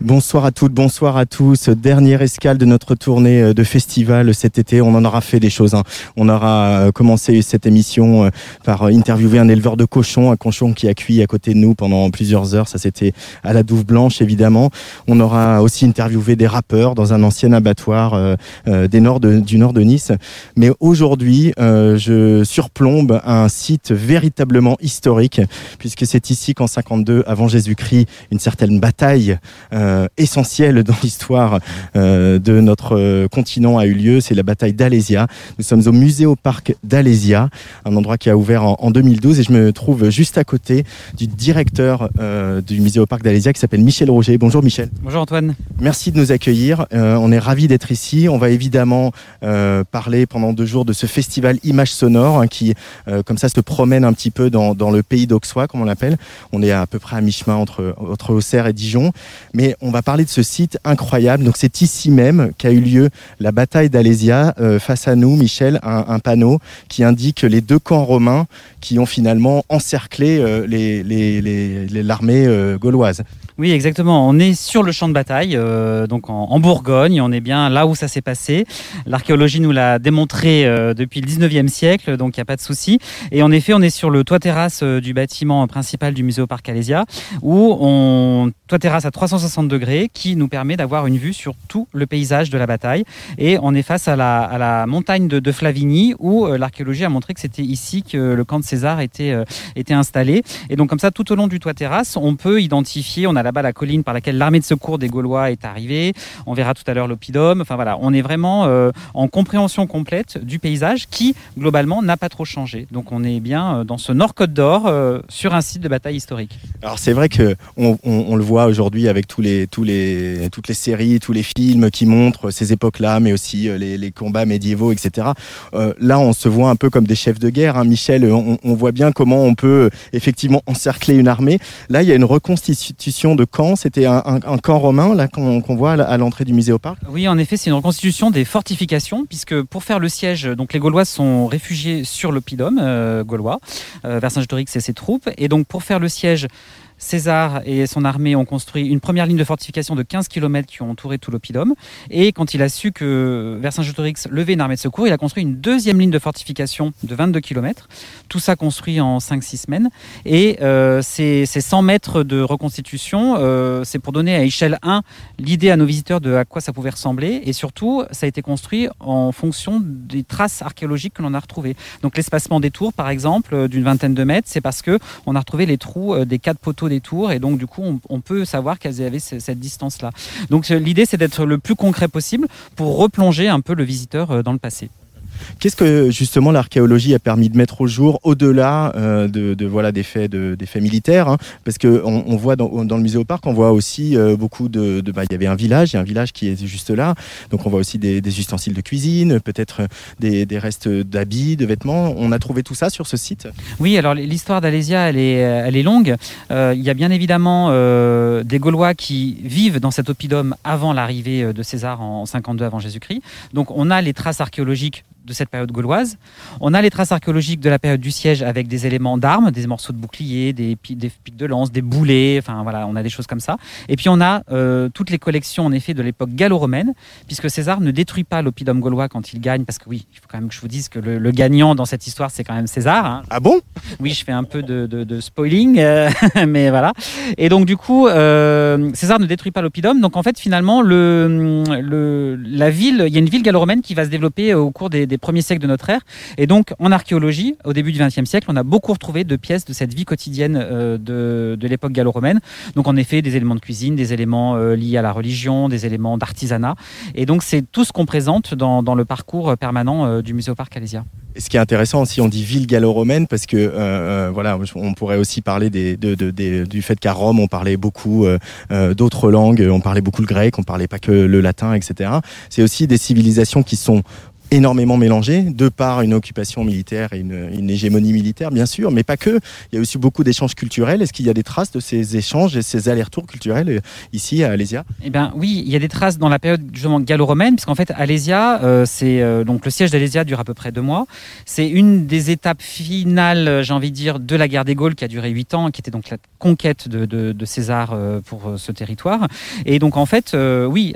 Bonsoir à toutes, bonsoir à tous. Dernière escale de notre tournée euh, de festival cet été. On en aura fait des choses. hein. On aura euh, commencé cette émission euh, par interviewer un éleveur de cochons, un cochon qui a cuit à côté de nous pendant plusieurs heures. Ça, c'était à la Douve Blanche, évidemment. On aura aussi interviewé des rappeurs dans un ancien abattoir du nord de Nice. Mais aujourd'hui, je surplombe un site véritablement historique, puisque c'est ici qu'en 52 avant Jésus-Christ, une certaine bataille essentielle dans l'histoire euh, de notre euh, continent a eu lieu. C'est la bataille d'Alésia. Nous sommes au Muséoparc d'Alésia, un endroit qui a ouvert en, en 2012, et je me trouve juste à côté du directeur euh, du Muséoparc d'Alésia qui s'appelle Michel Roger. Bonjour Michel. Bonjour Antoine. Merci de nous accueillir. Euh, on est ravis d'être ici. On va évidemment euh, parler pendant deux jours de ce festival Images Sonores hein, qui, euh, comme ça, se promène un petit peu dans, dans le pays d'Auxois, comme on l'appelle. On est à peu près à mi-chemin entre, entre Auxerre et Dijon. Mais on va parler de ce site incroyable. Donc, c'est ici même qu'a eu lieu la bataille d'Alésia. Euh, face à nous, Michel, un, panneau qui indique les deux camps romains qui ont finalement encerclé euh, l'armée euh, gauloise. Oui, exactement. On est sur le champ de bataille, donc en, Bourgogne. On est bien là où ça s'est passé. L'archéologie nous l'a démontré depuis le 19e siècle, donc il n'y a pas de souci. Et en effet, on est sur le toit-terrasse du bâtiment principal du musée au Parc Alésia, où on toit-terrasse à 360 degrés, qui nous permet d'avoir une vue sur tout le paysage de la bataille. Et on est face à la, montagne de, Flavigny, où euh, l'archéologie a montré que c'était ici que le camp de César était, euh, était installé. Et donc comme ça, tout au long du toit terrasse, on peut identifier, on a là-bas la colline par laquelle l'armée de secours des Gaulois est arrivée, on verra tout à l'heure l'oppidum, enfin voilà, on est vraiment euh, en compréhension complète du paysage qui, globalement, n'a pas trop changé. Donc on est bien dans ce Nord-Côte d'Or, sur un site de bataille historique. Alors c'est vrai que on, on- on le voit aujourd'hui avec tous les, toutes les séries, tous les films qui montrent ces époques-là, mais aussi euh, les, combats médiévaux, etc. Euh, là, on se voit un peu comme des chefs de guerre. hein. Michel, on, voit bien comment on peut effectivement encercler une armée. Là, il y a une reconstitution de camps. C'était un, camp romain là qu'on voit à l'entrée du musée au parc. Oui, en effet, c'est une reconstitution des fortifications, puisque pour faire le siège, donc les Gaulois sont réfugiés sur l'oppidum euh, gaulois, euh, Vercingétorix et ses troupes, et donc pour faire le siège. César et son armée ont construit une première ligne de fortification de 15 km qui ont entouré tout l'oppidum. Et quand il a su que Vercingétorix levait une armée de secours, il a construit une deuxième ligne de fortification de 22 km. Tout ça construit en 5-6 semaines. Et euh, ces, ces 100 mètres de reconstitution, euh, c'est pour donner à échelle 1 l'idée à nos visiteurs de à quoi ça pouvait ressembler. Et surtout, ça a été construit en fonction des traces archéologiques que l'on a retrouvées. Donc l'espacement des tours, par exemple, euh, d'une vingtaine de mètres, c'est parce que on a retrouvé les trous des quatre poteaux Et donc, du coup, on, on peut savoir qu'elles avaient ce- cette distance-là. Donc euh, l'idée, c'est d'être le plus concret possible pour replonger un peu le visiteur euh, dans le passé. Qu'est-ce que justement l'archéologie a permis de mettre au jour au-delà euh, de, voilà des faits militaires hein, Parce que on, on voit dans, le musée au parc, on voit aussi euh, beaucoup de, bah, il y avait un village, il y a un village qui est juste là, donc on voit aussi des, ustensiles de cuisine, peut-être des, restes d'habits, de vêtements. On a trouvé tout ça sur ce site? Oui, alors l'histoire d'Alésia, elle est, est longue. Euh, il y a bien évidemment euh, des Gaulois qui vivent dans cet oppidum avant l'arrivée euh, de César en 52 avant Jésus-Christ. Donc on a les traces archéologiques de cette période gauloise. On a les traces archéologiques de la période du siège avec des éléments d'armes, des morceaux de boucliers, des, des pics de lance, des boulets, enfin voilà, on a des choses comme ça. Et puis on a euh, toutes les collections en effet de l'époque gallo-romaine, puisque César ne détruit pas l'oppidum gaulois quand il gagne, parce que oui, il faut quand même que je vous dise que le, le gagnant dans cette histoire, c'est quand même César. hein. Ah bon? Oui, je fais un peu de, de- de spoiling, euh, mais voilà. Et donc du coup, euh, César ne détruit pas l'oppidum. Donc en fait, finalement, le, le, la ville, il y a une ville gallo-romaine qui va se développer au cours des, des des premiers siècles de notre ère. Et donc, en archéologie, au début du XXe siècle, on a beaucoup retrouvé de pièces de cette vie quotidienne euh, de, l'époque gallo-romaine. Donc, en effet, des éléments de cuisine, des éléments euh, liés à la religion, des éléments d'artisanat. Et donc, c'est tout ce qu'on présente dans, le parcours permanent euh, du Muséoparc Alésia. Et ce qui est intéressant aussi, on dit ville gallo-romaine parce que euh, euh, voilà, on pourrait aussi parler du fait qu'à Rome on parlait beaucoup euh, euh, d'autres langues, on parlait beaucoup le grec, on parlait pas que le latin, etc. C'est aussi des civilisations qui sont énormément mélangées de par une occupation militaire et une, une hégémonie militaire bien sûr, mais pas que. Il y a aussi beaucoup d'échanges culturels. Est-ce qu'il y a des traces de ces échanges et ces allers-retours culturels euh, ici à Alésia? Eh bien, oui, il y a des traces dans la période justement gallo-romaine, puisqu'en fait, Alésia, euh, c'est euh, donc le siège d'Alésia dure à peu près deux mois. C'est une des étapes finales, j'ai envie de dire, de la guerre des Gaules qui a duré huit ans, qui était donc la conquête de, César pour ce territoire. Et donc, en fait, oui,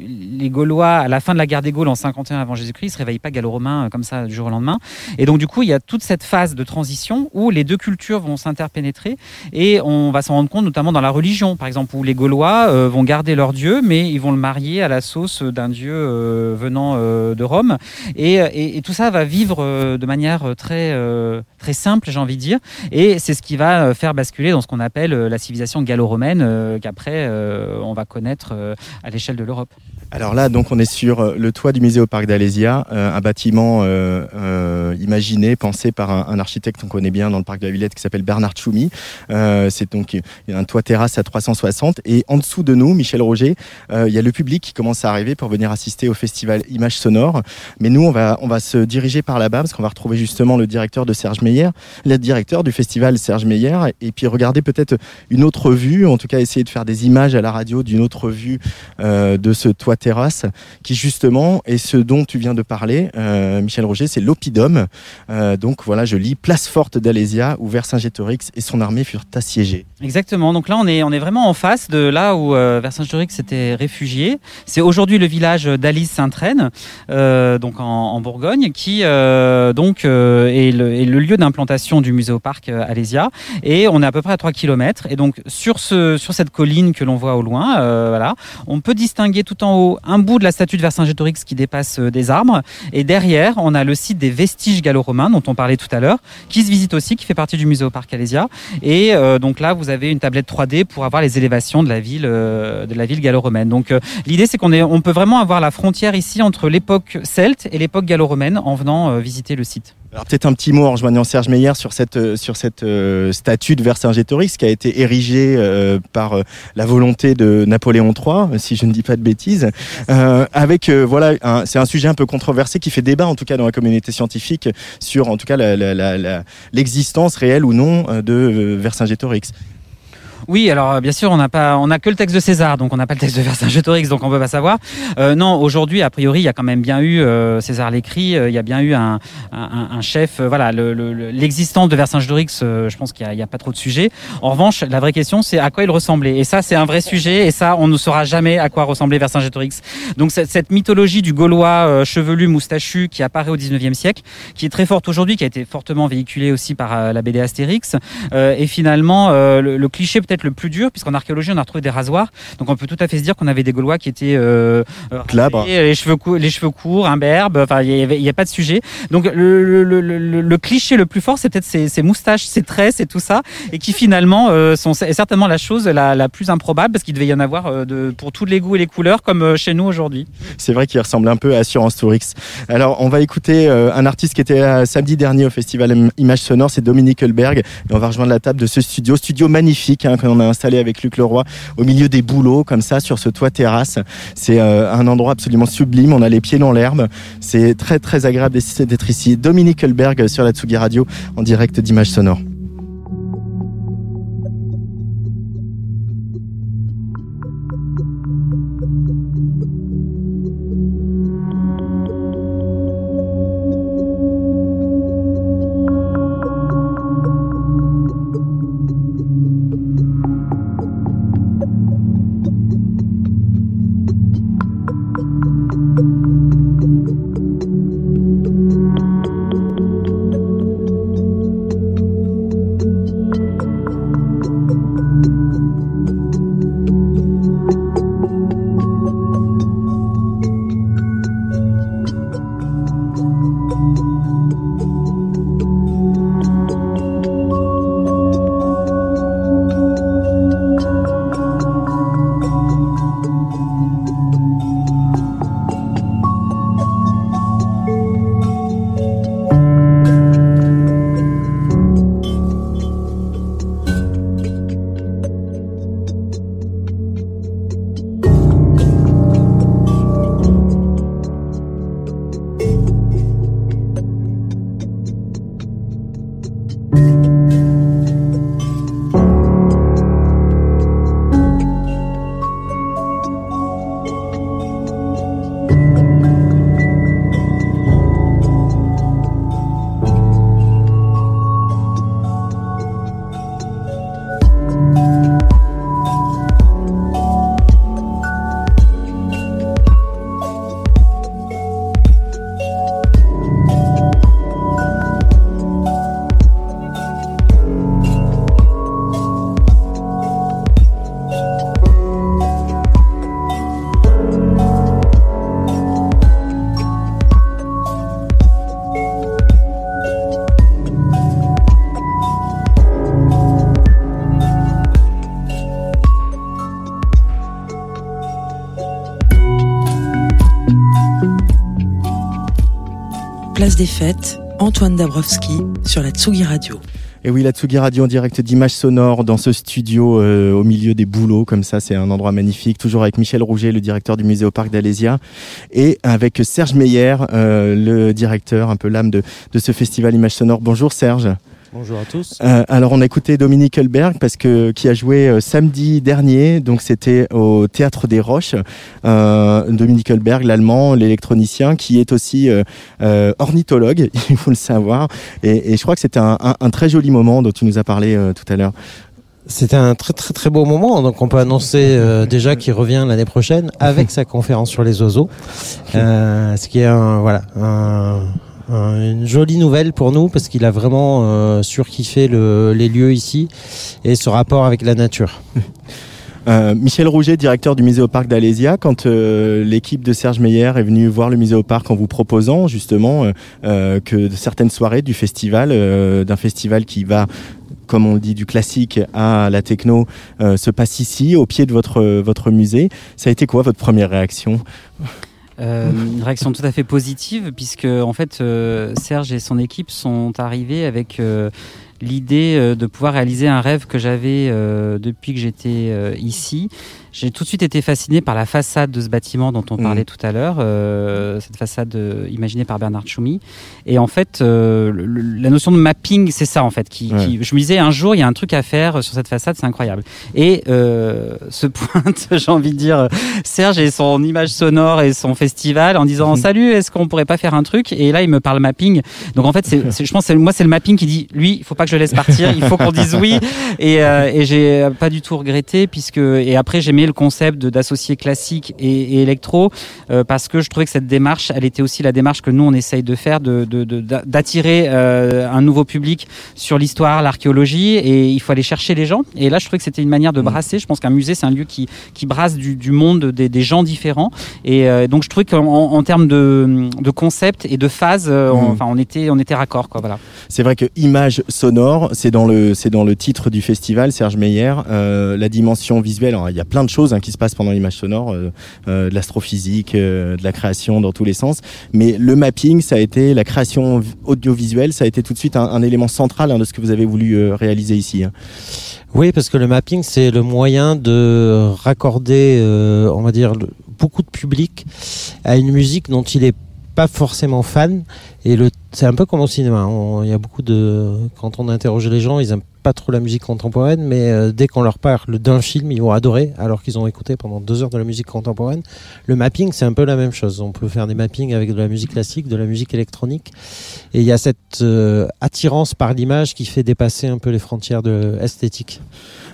les Gaulois, à la fin de la guerre des Gaules en 51 avant Jésus-Christ, ils se réveillent pas gallo-romains euh, comme ça du jour au lendemain. Et donc, du coup, il y a toute cette phase de transition où les deux cultures vont s'interpénétrer et on va s'en rendre compte notamment dans la religion, par exemple, où les Gaulois euh, vont garder leur dieu, mais ils vont le marier à la sauce d'un dieu euh, venant de Rome. Et, et- tout ça va vivre de manière très, très simple, j'ai envie de dire. Et c'est ce qui va faire basculer dans ce qu'on appelle la civilisation gallo-romaine, qu'après on va connaître à l'échelle de l'Europe. Alors là, donc, on est sur euh, le toit du musée au parc d'Alésia, euh, un bâtiment euh, euh, imaginé, pensé par un, un architecte qu'on connaît bien dans le parc de la Villette qui s'appelle Bernard Tchoumi. Euh, c'est donc un toit terrasse à 360 et en dessous de nous, Michel Roger, il y a le public qui commence à arriver pour venir assister au festival Images Sonores. Mais nous, on va on va se diriger par là-bas parce qu'on va retrouver justement le directeur de Serge Meyer, le directeur du festival Serge Meyer, et puis regarder peut-être une autre vue, en tout cas essayer de faire des images à la radio d'une autre vue de ce toit terrasse qui justement est ce dont tu viens de parler, euh, Michel Roger, c'est l'oppidum. Euh, donc voilà, je lis place forte d'Alésia où Vercingétorix et son armée furent assiégés. Exactement. Donc là, on est, on est vraiment en face de là où euh, Vercingétorix s'était réfugié. C'est aujourd'hui le village d'Alice Sainte-Reine, donc en, Bourgogne, qui donc est, le, lieu d'implantation du muséoparc euh, Alésia. Et on est à peu près à 3 km. Et donc sur ce, sur cette colline que l'on voit au loin, voilà, on peut distinguer tout en haut un bout de la statue de Vercingétorix qui dépasse euh, des arbres. Et derrière, on a le site des vestiges gallo-romains dont on parlait tout à l'heure, qui se visite aussi, qui fait partie du muséoparc Alésia. Et euh, donc là, vous avez une tablette 3D pour avoir les élévations de la ville, euh, ville gallo-romaine. Donc l'idée, c'est qu'on on peut vraiment avoir la frontière ici entre l'époque celte et l'époque gallo-romaine en venant visiter le site. Alors peut-être un petit mot en rejoignant Serge Meyer sur cette, euh, sur cette euh, statue de Vercingétorix qui a été érigée euh, par euh, la volonté de Napoléon III, si je ne dis pas de bêtises. Euh, avec voilà, c'est un sujet un peu controversé qui fait débat en tout cas dans la communauté scientifique sur en tout cas l'existence réelle ou non de Vercingétorix. Oui, alors euh, bien sûr, on n'a pas, on n'a que le texte de César, donc on n'a pas le texte de Vercingétorix, donc on peut pas savoir. Euh, non, aujourd'hui, a priori, il y a quand même bien eu euh, César l'écrit, euh, il y a bien eu un, un, un chef. euh, voilà, le- le- le- l'existence de Vercingétorix, euh, je pense qu'il n'y a, a pas trop de sujet. En revanche, la vraie question, c'est à quoi il ressemblait. Et ça, c'est un vrai sujet, et ça, on ne saura jamais à quoi ressemblait Vercingétorix. Donc cette, cette mythologie du Gaulois chevelu, moustachu, qui apparaît au 19e siècle, qui est très forte aujourd'hui, qui a été fortement véhiculée aussi par la BD Astérix, et finalement le, le cliché peut-être le plus dur, puisqu'en archéologie on a retrouvé des rasoirs, donc on peut tout à fait se dire qu'on avait des Gaulois qui étaient euh, euh, les cheveux cou- les cheveux courts, imberbes, enfin il y avait- il y a pas de sujet. Donc le, le, le, le- le cliché le plus fort, c'est peut-être ces, ces moustaches, ces tresses et tout ça, et qui finalement euh, sont est certainement la chose la, la plus improbable, parce qu'il devait y en avoir euh, de, pour tous les goûts et les couleurs, comme euh, chez nous aujourd'hui. C'est vrai qu'il ressemble un peu à Assurance Tourix. Alors, on va écouter un artiste qui était là samedi dernier au festival Images Sonores, c'est Dominique Hulberg. Et on va rejoindre la table de ce studio, studio magnifique hein, qu'on a installé avec Luc Leroy au milieu des bouleaux, comme ça, sur ce toit terrasse. C'est euh, un endroit absolument sublime. On a les pieds dans l'herbe. C'est très, très agréable d'être ici. Dominique Hulberg sur la Tsugi Radio en direct d'Images Sonores. Place des Fêtes, Antoine Dabrowski sur la Tsugi Radio. Et oui, la Tsugi Radio en direct d'image sonore dans ce studio euh, au milieu des bouleaux, comme ça, c'est un endroit magnifique. Toujours avec Michel Rouget, le directeur du musée au parc d'Alésia, et avec Serge Meyer, euh, le directeur, un peu l'âme de, de ce festival image sonore. Bonjour Serge. Bonjour à tous. Euh, alors on a écouté Dominique Hulberg parce que qui a joué euh, samedi dernier, donc c'était au Théâtre des Roches. Euh, Dominique Hulberg, l'allemand, l'électronicien, qui est aussi euh, euh, ornithologue, il faut le savoir. Et, et je crois que c'était un, un, un, très joli moment dont tu nous as parlé euh, tout à l'heure. C'était un très très très beau moment, donc on peut annoncer euh, déjà qu'il revient l'année prochaine avec sa conférence sur les oiseaux, euh, ce qui est un voilà un, une jolie nouvelle pour nous parce qu'il a vraiment euh, surkiffé le, les lieux ici et ce rapport avec la nature. Euh, Michel Rouget, directeur du musée au parc d'Alésia, quand euh, l'équipe de Serge Meyer est venue voir le musée au parc en vous proposant justement euh, euh que certaines soirées du festival, euh, d'un festival qui va comme on dit, du classique à la techno, euh, se passe ici, au pied de votre, votre musée. Ça a été quoi votre première réaction? Euh, une réaction tout à fait positive puisque en fait euh, Serge et son équipe sont arrivés avec euh, l'idée de pouvoir réaliser un rêve que j'avais depuis que j'étais ici. J'ai tout de suite été fasciné par la façade de ce bâtiment dont on Mmh. parlait tout à l'heure, euh, cette façade euh, imaginée par Bernard Tchoumi. Et en fait, euh, le- la notion de mapping, c'est ça en fait. Qui, Ouais. qui- je me disais un jour, il y a un truc à faire sur cette façade, c'est incroyable. Et euh, ce pointe, j'ai envie de dire, Serge et son image sonore et son festival en disant Mhm. salut, est-ce qu'on pourrait pas faire un truc? Et là, il me parle mapping. Donc en fait, c'est, c'est- je pense, que moi, c'est le mapping qui dit lui, il faut pas que je laisse partir, il faut qu'on dise oui. Et, euh, et j'ai pas du tout regretté puisque et après le concept d'associer classique et, et électro euh, parce que je trouvais que cette démarche, elle était aussi la démarche que nous on essaye de faire, de, de- d'attirer euh, un nouveau public sur l'histoire, l'archéologie et il faut aller chercher les gens. Et là, je trouvais que c'était une manière de Mhm. brasser. Je pense qu'un musée, c'est un lieu qui qui brasse du, du monde, des, des gens différents. Et euh, donc je trouvais qu'en en, termes de, de concept et de phase, on- Mhm. enfin on était on était raccord quoi. Voilà. C'est vrai que image sonore, c'est dans le c'est dans le titre du festival, Serge Meyer. La dimension visuelle, alors, il y a plein de choses hein, qui se passent pendant l'image sonore, euh, euh, de l'astrophysique, euh, de la création dans tous les sens. Mais le mapping, ça a été la création audiovisuelle, ça a été tout de suite un, élément central hein, de ce que vous avez voulu réaliser ici. hein. Oui, parce que le mapping, c'est le moyen de raccorder, on va dire, beaucoup de public à une musique dont il est pas forcément fan. Et le, c'est un peu comme au cinéma. On- Il y a beaucoup de, quand on interroge les gens, ils aiment pas trop la musique contemporaine, mais euh, dès qu'on leur parle d'un film, ils vont adorer, alors qu'ils ont écouté pendant deux heures de la musique contemporaine. Le mapping, c'est un peu la même chose. On peut faire des mappings avec de la musique classique, de la musique électronique. Et il y a cette euh, attirance par l'image qui fait dépasser un peu les frontières de esthétique.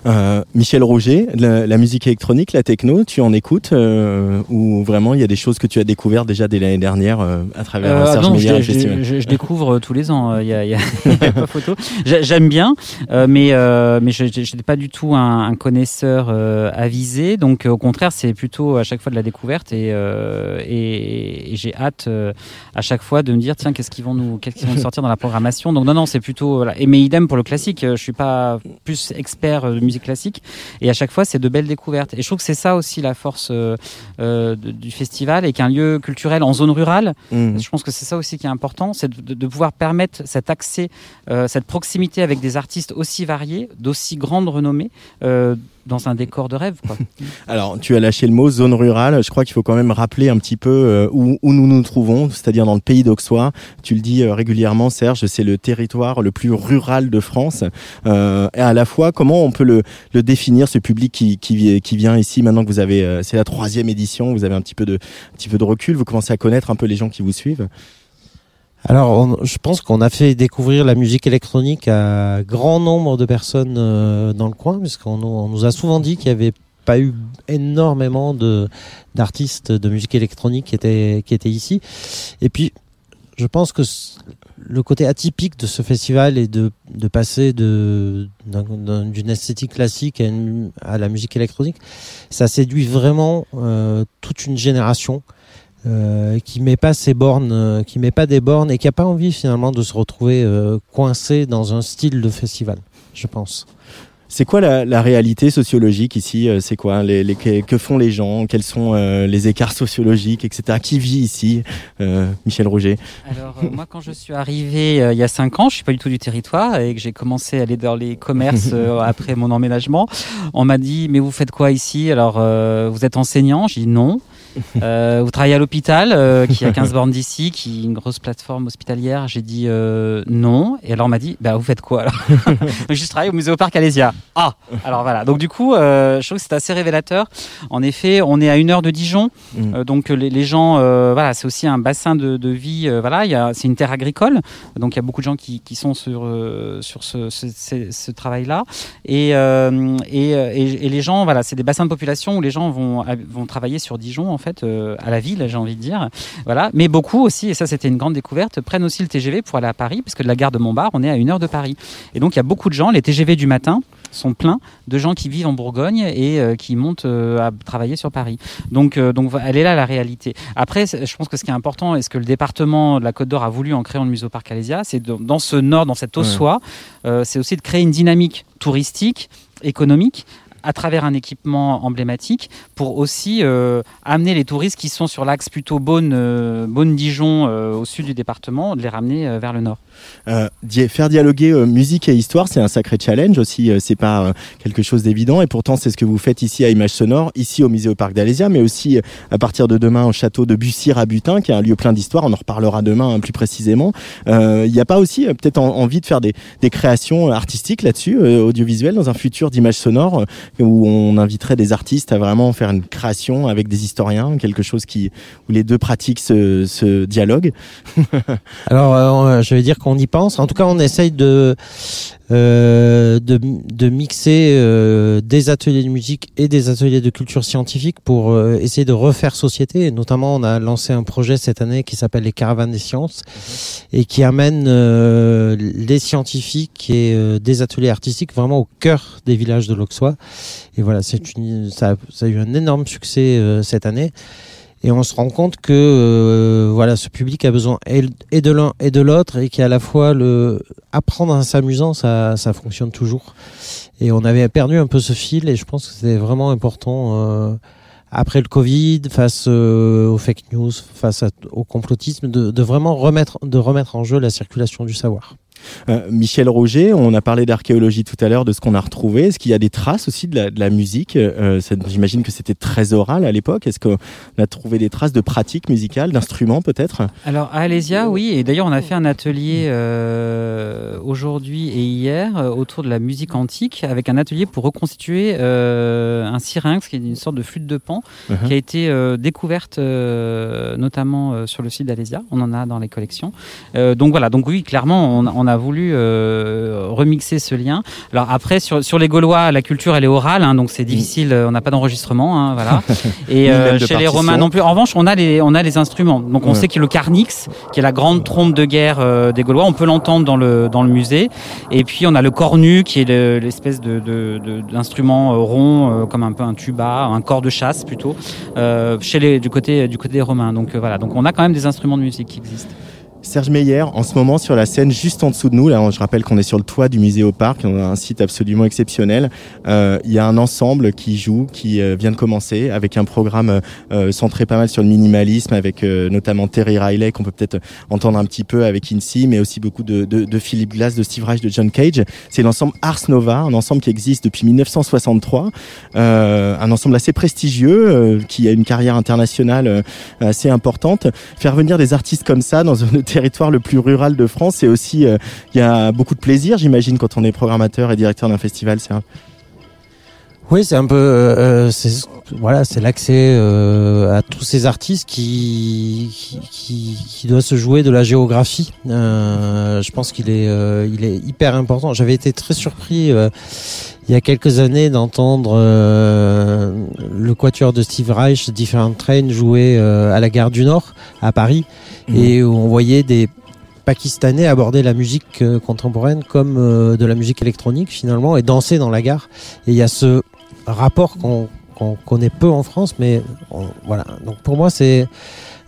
Euh, Michel Roger, la, la musique électronique, la techno, tu en écoutes euh, ou vraiment il y a des choses que tu as découvertes déjà dès l'année dernière euh, à travers Serge non, Meyer et je, je- festival je- je découvre tous les ans. Il y a, y a- y a pas photo. J'ai- J'aime bien, mais mais je n'étais pas du tout un, un connaisseur avisé. Donc au contraire, c'est plutôt à chaque fois de la découverte et et, et j'ai hâte à chaque fois de me dire tiens qu'est-ce qu'ils vont nous qu'est-ce qu'ils vont nous sortir dans la programmation. Donc non non c'est plutôt voilà. et mais idem pour le classique. Je suis pas plus expert musique classique et à chaque fois c'est de belles découvertes. Et je trouve que c'est ça aussi la force euh, euh, du festival et qu'un lieu culturel en zone rurale Mhm. je pense que c'est ça aussi qui est important, c'est de, de pouvoir permettre cet accès, euh, cette proximité avec des artistes aussi variés, d'aussi grande renommée, dans un décor de rêve. Alors, tu as lâché le mot zone rurale. Je crois qu'il faut quand même rappeler un petit peu euh, où, où nous nous trouvons, c'est-à-dire dans le pays d'Auxois. Tu le dis euh, régulièrement, Serge, c'est le territoire le plus rural de France. Euh, et à la fois, comment on peut le, le définir, ce public qui, qui, qui vient ici maintenant que vous avez, euh, c'est la troisième édition, vous avez un petit peu de, un petit peu de recul, vous commencez à connaître un peu les gens qui vous suivent? Alors, je pense qu'on a fait découvrir la musique électronique à grand nombre de personnes euh, dans le coin, puisqu'on on nous a souvent dit qu'il n'y avait pas eu énormément d'artistes de musique électronique qui étaient ici. Et puis, je pense que le côté atypique de ce festival est de passer d'une esthétique classique à la musique électronique. Ça séduit vraiment euh, toute une génération euh, qui met pas ses bornes, euh, qui met pas des bornes et qui a pas envie finalement de se retrouver euh, coincé dans un style de festival, je pense. C'est quoi la, la, réalité sociologique ici C'est quoi les, les, Que font les gens Quels sont les écarts sociologiques, etc. Qui vit ici Michel Roger Alors, moi, quand je suis arrivé il y a cinq ans, je suis pas du tout du territoire et que j'ai commencé à aller dans les commerces après mon emménagement, on m'a dit Mais vous faites quoi ici? Alors, vous êtes enseignant J'ai dit non. Euh, vous travaillez à l'hôpital, euh, qui a 15 bornes d'ici, qui est une grosse plateforme hospitalière. J'ai dit euh, non. Et alors on m'a dit, bah, vous faites quoi alors Je travaille au musée au parc Alésia. Ah Alors voilà. Donc du coup, je trouve que c'est assez révélateur. En effet, on est à une heure de Dijon. Mm. donc les, gens, voilà, c'est aussi un bassin de, vie. voilà, c'est une terre agricole. Donc il y a beaucoup de gens qui, sont sur, sur ce, ce, travail-là. Et, et, et, les gens, voilà, c'est des bassins de population où les gens vont, vont travailler sur Dijon en fait euh, à la ville, j'ai envie de dire. Voilà. Mais beaucoup aussi, et ça c'était une grande découverte, prennent aussi le TGV pour aller à Paris, parce que de la gare de Montbard, on est à une heure de Paris. Et donc il y a beaucoup de gens, les TGV du matin sont pleins de gens qui vivent en Bourgogne et euh, qui montent euh, à travailler sur Paris. Donc, donc elle est là la réalité. Après, je pense que ce qui est important et ce que le département de la Côte d'Or a voulu en créant le musée parc Alésia, c'est dans ce nord, dans cette Ossois, c'est aussi de créer une dynamique touristique économique à travers un équipement emblématique pour aussi euh, amener les touristes qui sont sur l'axe plutôt Beaune-Dijon euh, au sud du département, de les ramener vers le nord. Euh, faire dialoguer euh, musique et histoire, c'est un sacré challenge aussi. Euh, c'est pas quelque chose d'évident et pourtant c'est ce que vous faites ici à Image Sonore, ici au musée au parc d'Alésia, mais aussi à partir de demain au château de Bussy à Butin, qui est un lieu plein d'histoire. On en reparlera demain hein, plus précisément. Il n'y a pas aussi peut-être envie de faire des, des créations artistiques là-dessus, audiovisuelles, dans un futur d'Image Sonore où on inviterait des artistes à vraiment faire une création avec des historiens, quelque chose qui où les deux pratiques se, se dialoguent. Alors, je vais dire qu'on on y pense. En tout cas, on essaye de euh, de, mixer euh, des ateliers de musique et des ateliers de culture scientifique pour euh, essayer de refaire société. Et notamment, on a lancé un projet cette année qui s'appelle les Caravanes des sciences et qui amène les scientifiques et des ateliers artistiques vraiment au cœur des villages de l'Auxois. Et voilà, c'est une, ça, ça, a eu un énorme succès cette année et on se rend compte que euh, voilà ce public a besoin et de l'un et de l'autre et qu'à la fois le apprendre en s'amusant ça ça fonctionne toujours et on avait perdu un peu ce fil et je pense que c'était vraiment important euh, après le Covid, face euh, aux fake news, face au complotisme, de, de, vraiment remettre, de remettre en jeu la circulation du savoir. Euh, Michel Roger, on a parlé d'archéologie tout à l'heure, de ce qu'on a retrouvé. Est-ce qu'il y a des traces aussi de la, musique euh, J'imagine que c'était très oral à l'époque. Est-ce qu'on a trouvé des traces de pratiques musicales, d'instruments peut-être? Alors à Alésia, oui. Et d'ailleurs, on a fait un atelier euh, aujourd'hui et hier autour de la musique antique, avec un atelier pour reconstituer un syrinx, qui est une sorte de flûte de pan, uh-huh. qui a été découverte notamment sur le site d'Alésia. On en a dans les collections. donc voilà. Donc oui, clairement, on, on a voulu euh, remixer ce lien. Alors après, sur, sur les Gaulois, la culture elle est orale, hein, donc c'est mm. difficile. On n'a pas d'enregistrement, hein, voilà. Et euh, chez les Romains non plus. En revanche, on a les on a les instruments. Donc on sait que le carnix, qui est la grande trompe de guerre euh, des Gaulois, on peut l'entendre dans le dans le musée. Et puis on a le cornu, qui est l'espèce de d'instrument rond, comme un peu un tuba, un corps de chasse plutôt, chez les du côté du côté des Romains. Donc voilà. Donc on a quand même des instruments de musique qui existent. Serge Meyer, en ce moment sur la scène juste en dessous de nous, là je rappelle qu'on est sur le toit du musée au parc, on a un site absolument exceptionnel. Euh, il y a un ensemble qui joue, qui euh, vient de commencer avec un programme euh, centré pas mal sur le minimalisme, avec notamment Terry Riley qu'on peut peut-être entendre un petit peu avec Incy, mais aussi beaucoup de, de, de Philip Glass, de Steve Reich, de John Cage. C'est l'ensemble Ars Nova, un ensemble qui existe depuis 1963, un ensemble assez prestigieux, qui a une carrière internationale assez importante. Faire venir des artistes comme ça dans un territoire le plus rural de France et aussi euh, il y a beaucoup de plaisir, j'imagine, quand on est programmateur et directeur d'un festival. C'est Oui, c'est un peu, euh, euh, voilà, c'est l'accès à tous ces artistes qui, qui, qui, doit se jouer de la géographie. je pense qu'il est, il est hyper important. J'avais été très surpris il y a quelques années d'entendre le quatuor de Steve Reich, Different Train, jouer à la gare du Nord à Paris. Mhm. et où on voyait des Pakistanais aborder la musique euh, contemporaine comme euh, de la musique électronique finalement et danser dans la gare. Et il y a ce rapport qu'on connaît peu en France, mais voilà. Donc pour moi c'est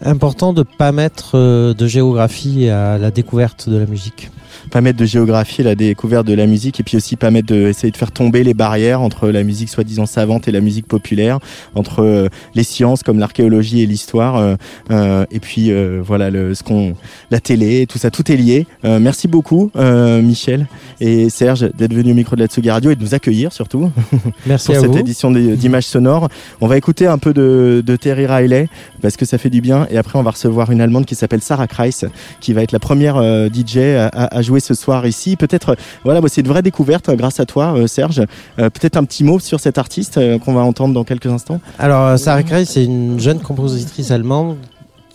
important de pas mettre euh, de géographie à la découverte de la musique. Permettre de géographier la découverte de la musique et puis aussi permettre de essayer de faire tomber les barrières entre la musique soi-disant savante et la musique populaire, entre les sciences comme l'archéologie et l'histoire, et puis voilà le, ce qu'on, la télé, tout ça, tout est lié. merci beaucoup, Michel et Serge, d'être venus au micro de la Tsugi Radio et de nous accueillir surtout. Merci pour à cette vous. édition d'images sonores. On va écouter un peu de, de, Terry Riley parce que ça fait du bien. Et après, on va recevoir une Allemande qui s'appelle Sarah Kreis, qui va être la première euh, DJ à, à, jouer ce soir ici. Peut-être, voilà, c'est une vraie découverte euh, grâce à toi, euh, Serge. Peut-être un petit mot sur cette artiste qu'on va entendre dans quelques instants. Alors, Sarah Kreis, c'est une jeune compositrice allemande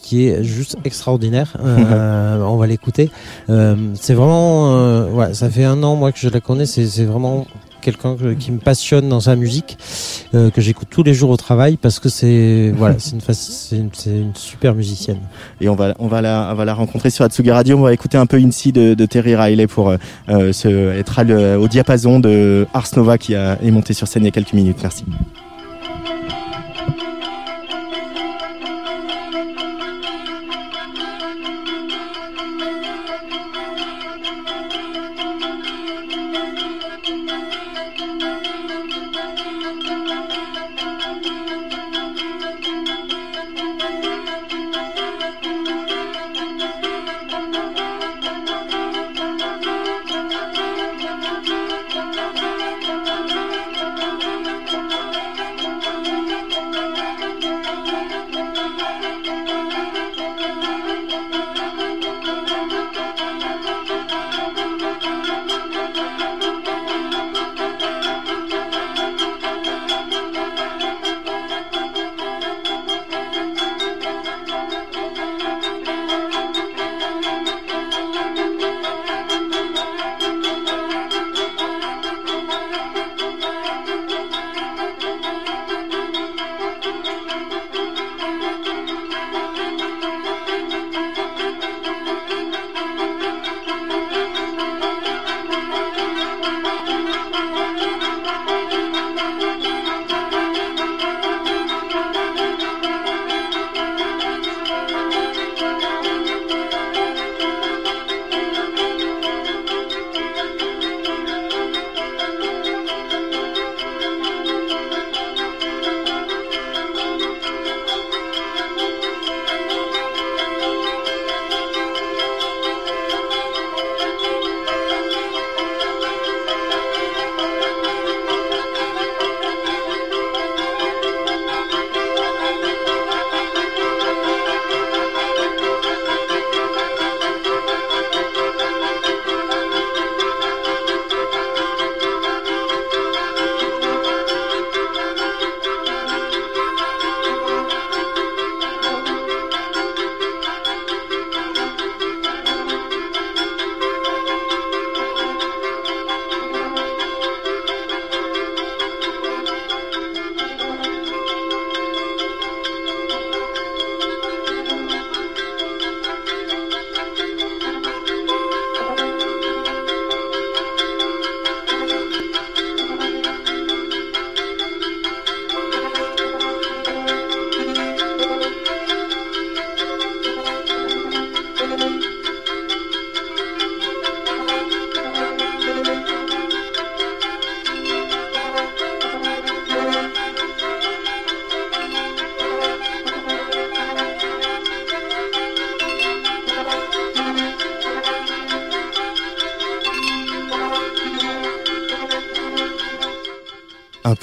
qui est juste extraordinaire. Euh, on va l'écouter. Euh, c'est vraiment, euh, ouais, ça fait un an moi que je la connais. C'est vraiment quelqu'un qui me passionne dans sa musique, euh, que j'écoute tous les jours au travail parce que c'est voilà, c'est une, une, une, super musicienne. Et on va on va la on va la rencontrer sur Atsugi Radio. On va écouter un peu Incy de, de Terry Riley pour euh, se, être au diapason de Ars Nova qui a, est monté sur scène il y a quelques minutes. Merci.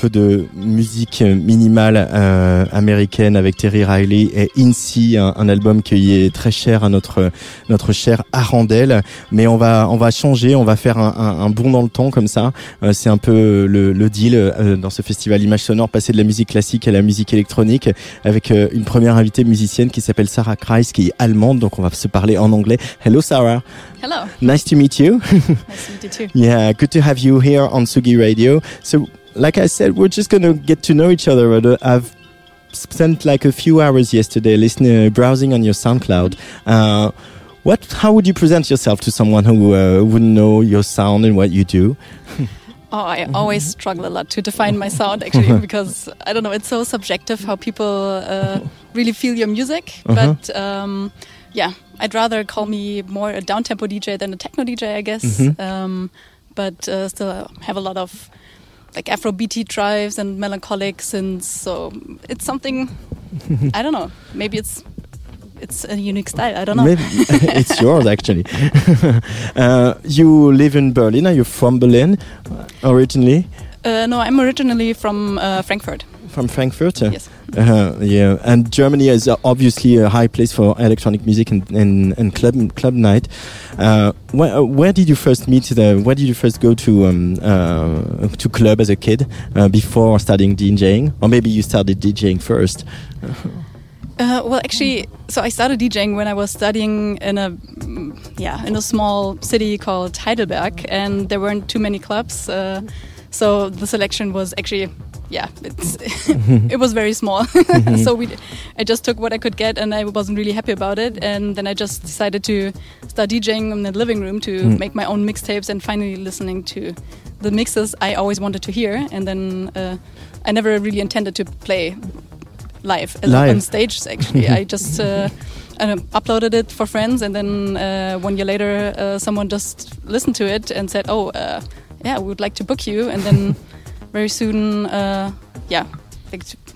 Peu de musique minimale euh, américaine avec Terry Riley et Incy, un, un, album qui est très cher à notre notre cher Arandel. Mais on va on va changer, on va faire un, un, un bond dans le temps comme ça. Euh, c'est un peu le, le deal euh, dans ce festival Image Sonore, passer de la musique classique à la musique électronique avec euh, une première invitée musicienne qui s'appelle Sarah Kreis, qui est allemande. Donc on va se parler en anglais. Hello Sarah. Hello. Nice to meet you. nice to meet you too. Yeah, good to have you here on Sugi Radio. So like I said, we're just going to get to know each other. I've spent like a few hours yesterday listening, uh, browsing on your SoundCloud. Uh, what? How would you present yourself to someone who uh, wouldn't know your sound and what you do? Oh, I always struggle a lot to define my sound actually because I don't know. It's so subjective how people uh, really feel your music. Uh-huh. But um, yeah, I'd rather call me more a downtempo DJ than a techno DJ, I guess. Mhm. Um, but uh, still have a lot of like Afro BT drives and melancholic synths. So it's something I don't know. Maybe it's it's a unique style. I don't know. Maybe it's yours actually. uh, you live in Berlin. Are you from Berlin uh, originally? Uh, no, I'm originally from uh, Frankfurt. From Frankfurt. Yes. Uh, yeah, and Germany is uh, obviously a high place for electronic music and and, and club club night. Uh, where, uh, where did you first meet the? Where did you first go to um, uh, to club as a kid uh, before starting DJing, or maybe you started DJing first? Uh, well, actually, so I started DJing when I was studying in a yeah in a small city called Heidelberg, and there weren't too many clubs. Uh, so the selection was actually yeah it's it was very small. so we I just took what I could get, and I wasn't really happy about it. And then I just decided to start DJing in the living room to Mm. make my own mixtapes, and finally listening to the mixes I always wanted to hear. And then uh, I never really intended to play live, Live. on stage. Actually, I just uh, uh, uploaded it for friends, and then uh, one year later, uh, someone just listened to it and said, "Oh, uh, yeah, we would like to book you." And then very soon, uh, yeah,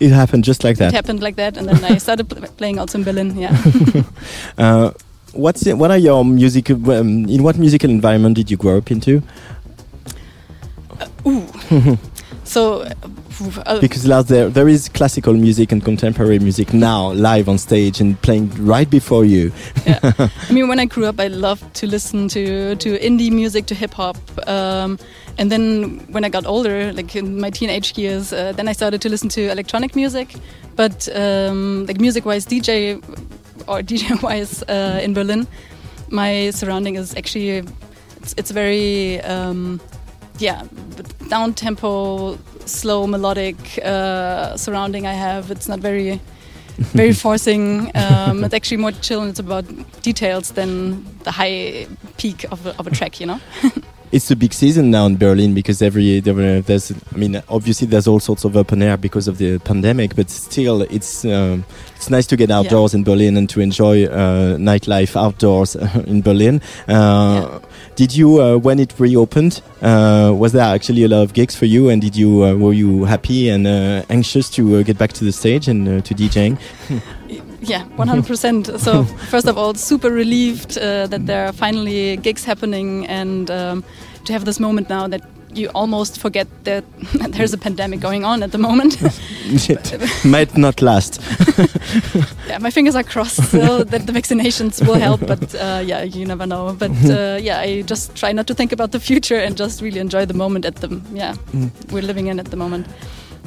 It happened just like that. it happened like that, and then I started pl- playing also in Berlin. Yeah. Uh, what's it, what are your music? Um, in what musical environment did you grow up into? Ooh. so. Uh, Because last there there is classical music and contemporary music now live on stage and playing right before you. yeah. I mean, when I grew up, I loved to listen to to indie music, to hip hop, um, and then when I got older, like in my teenage years, uh, then I started to listen to electronic music. But um, like music-wise, DJ or DJ-wise uh, in Berlin, my surrounding is actually it's, it's very um, yeah down tempo, slow melodic uh, surrounding. I have it's not very very forcing. Um, it's actually more chill and it's about details than the high peak of a, of a track, you know? It's a big season now in Berlin because every there, there's I mean obviously there's all sorts of open air because of the pandemic, but still it's um, it's nice to get outdoors in Berlin and to enjoy uh, nightlife outdoors in Berlin. Uh, Did you uh, when it reopened? Uh, was there actually a lot of gigs for you? And did you uh, were you happy and uh, anxious to uh, get back to the stage and uh, to DJing? Yeah, 100%. so, first of all, super relieved uh, that there are finally gigs happening and um, to have this moment now that you almost forget that there's a pandemic going on at the moment. it might not last. yeah, my fingers are crossed still that the vaccinations will help, but uh, yeah, you never know. But uh, yeah, I just try not to think about the future and just really enjoy the moment at the yeah we're living in at the moment.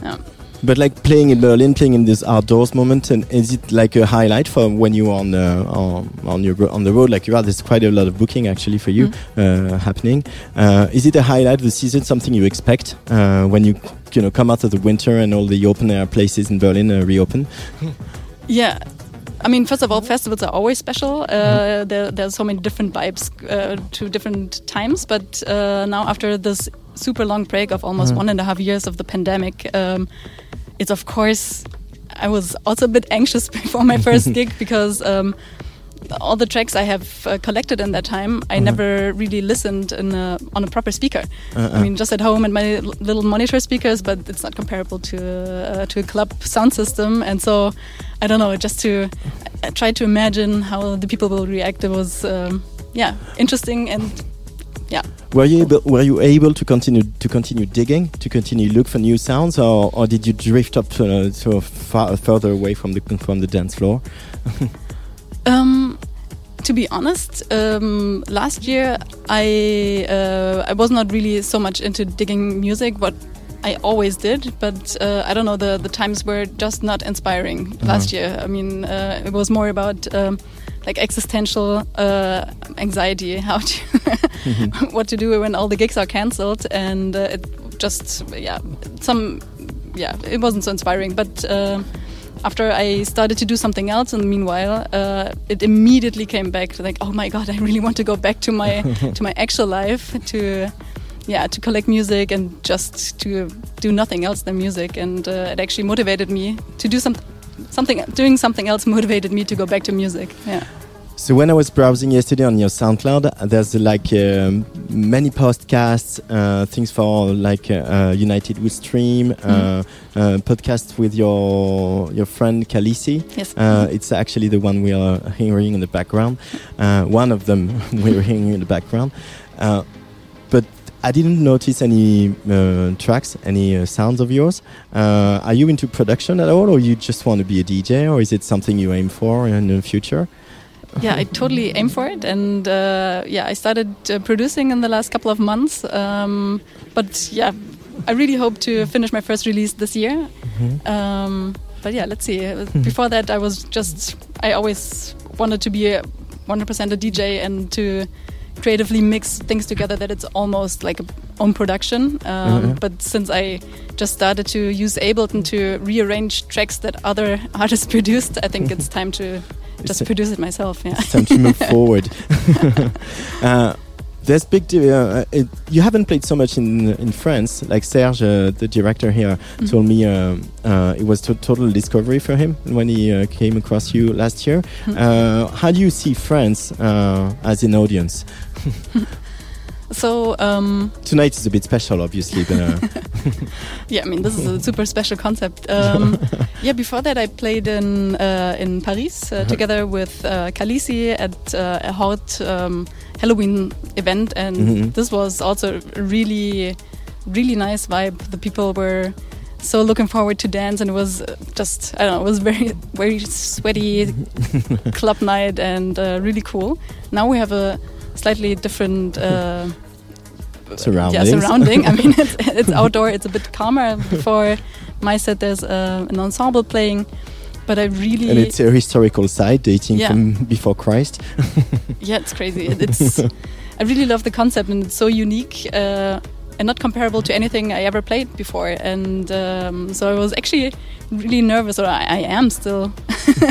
Yeah. But like playing in Berlin, playing in this outdoors moment, and is it like a highlight for when you are on uh, on on your on the road like you are? There's quite a lot of booking actually for you uh, happening. Uh, is it a highlight of the season? Something you expect uh, when you you know come out of the winter and all the open air places in Berlin uh, reopen? Yeah. I mean, first of all, festivals are always special. Uh, there, there's so many different vibes uh, to different times. But uh, now, after this super long break of almost one and a half years of the pandemic, um, it's of course, I was also a bit anxious before my first gig because um, all the tracks I have uh, collected in that time, I never really listened in a, on a proper speaker. I mean, just at home and my l- little monitor speakers, but it's not comparable to uh, to a club sound system. And so, I don't know, just to I tried to imagine how the people will react. It was, um, yeah, interesting and yeah. Were you able, were you able to continue to continue digging to continue look for new sounds, or, or did you drift up uh, so far further away from the from the dance floor? Um, to be honest, um, last year I uh, I was not really so much into digging music, but I always did. But uh, I don't know the the times were just not inspiring last year. I mean, uh, it was more about. Um, like existential uh, anxiety, how to what to do when all the gigs are cancelled, and uh, it just yeah some yeah it wasn't so inspiring. But uh, after I started to do something else, and meanwhile, uh, it immediately came back to like, oh my god, I really want to go back to my to my actual life to. Yeah, to collect music and just to do nothing else than music, and uh, it actually motivated me to do some, something. Doing something else motivated me to go back to music. Yeah. So when I was browsing yesterday on your SoundCloud, there's like um, many podcasts, uh, things for like uh, United We Stream, uh, uh, podcast with your your friend Kalisi. Yes. Uh, it's actually the one we are hearing in the background. Uh, one of them we're hearing in the background. I didn't notice any uh, tracks, any uh, sounds of yours. Uh, are you into production at all, or you just want to be a DJ, or is it something you aim for in the future? yeah, I totally aim for it, and uh, yeah, I started uh, producing in the last couple of months. Um, but yeah, I really hope to finish my first release this year. Um, but yeah, let's see. Uh, Before that, I was just I always wanted to be 100% a DJ and to creatively mix things together that it's almost like a own production. Um, Mhm. But since I just started to use Ableton to rearrange tracks that other artists produced, I think it's time to just It's- produce it myself. Yeah. It's time to move forward. uh, there's big. Uh, it, you haven't played so much in in France. Like Serge, uh, the director here, told me uh, uh, it was a total discovery for him when he uh, came across you last year. Uh, how do you see France uh, as an audience? So um, Tonight is a bit special, obviously, but uh, yeah, I mean this is a super special concept. Um, yeah, before that I played in uh, in Paris uh, together with uh, Kalisi at uh, a hot um, Halloween event, and Mhm. this was also really really nice vibe. The people were so looking forward to dance, and it was just I don't know, it was very very sweaty club night and uh, really cool. Now we have a slightly different. Uh, surroundings. yeah, surrounding. I mean, it's, it's outdoor. It's a bit calmer. Before my set, there's uh, an ensemble playing, but I really, and it's a historical site dating Yeah. from before Christ. yeah, it's crazy. It- It's, I really love the concept, and it's so unique uh, and not comparable to anything I ever played before. And um, so I was actually really nervous, or I, I am still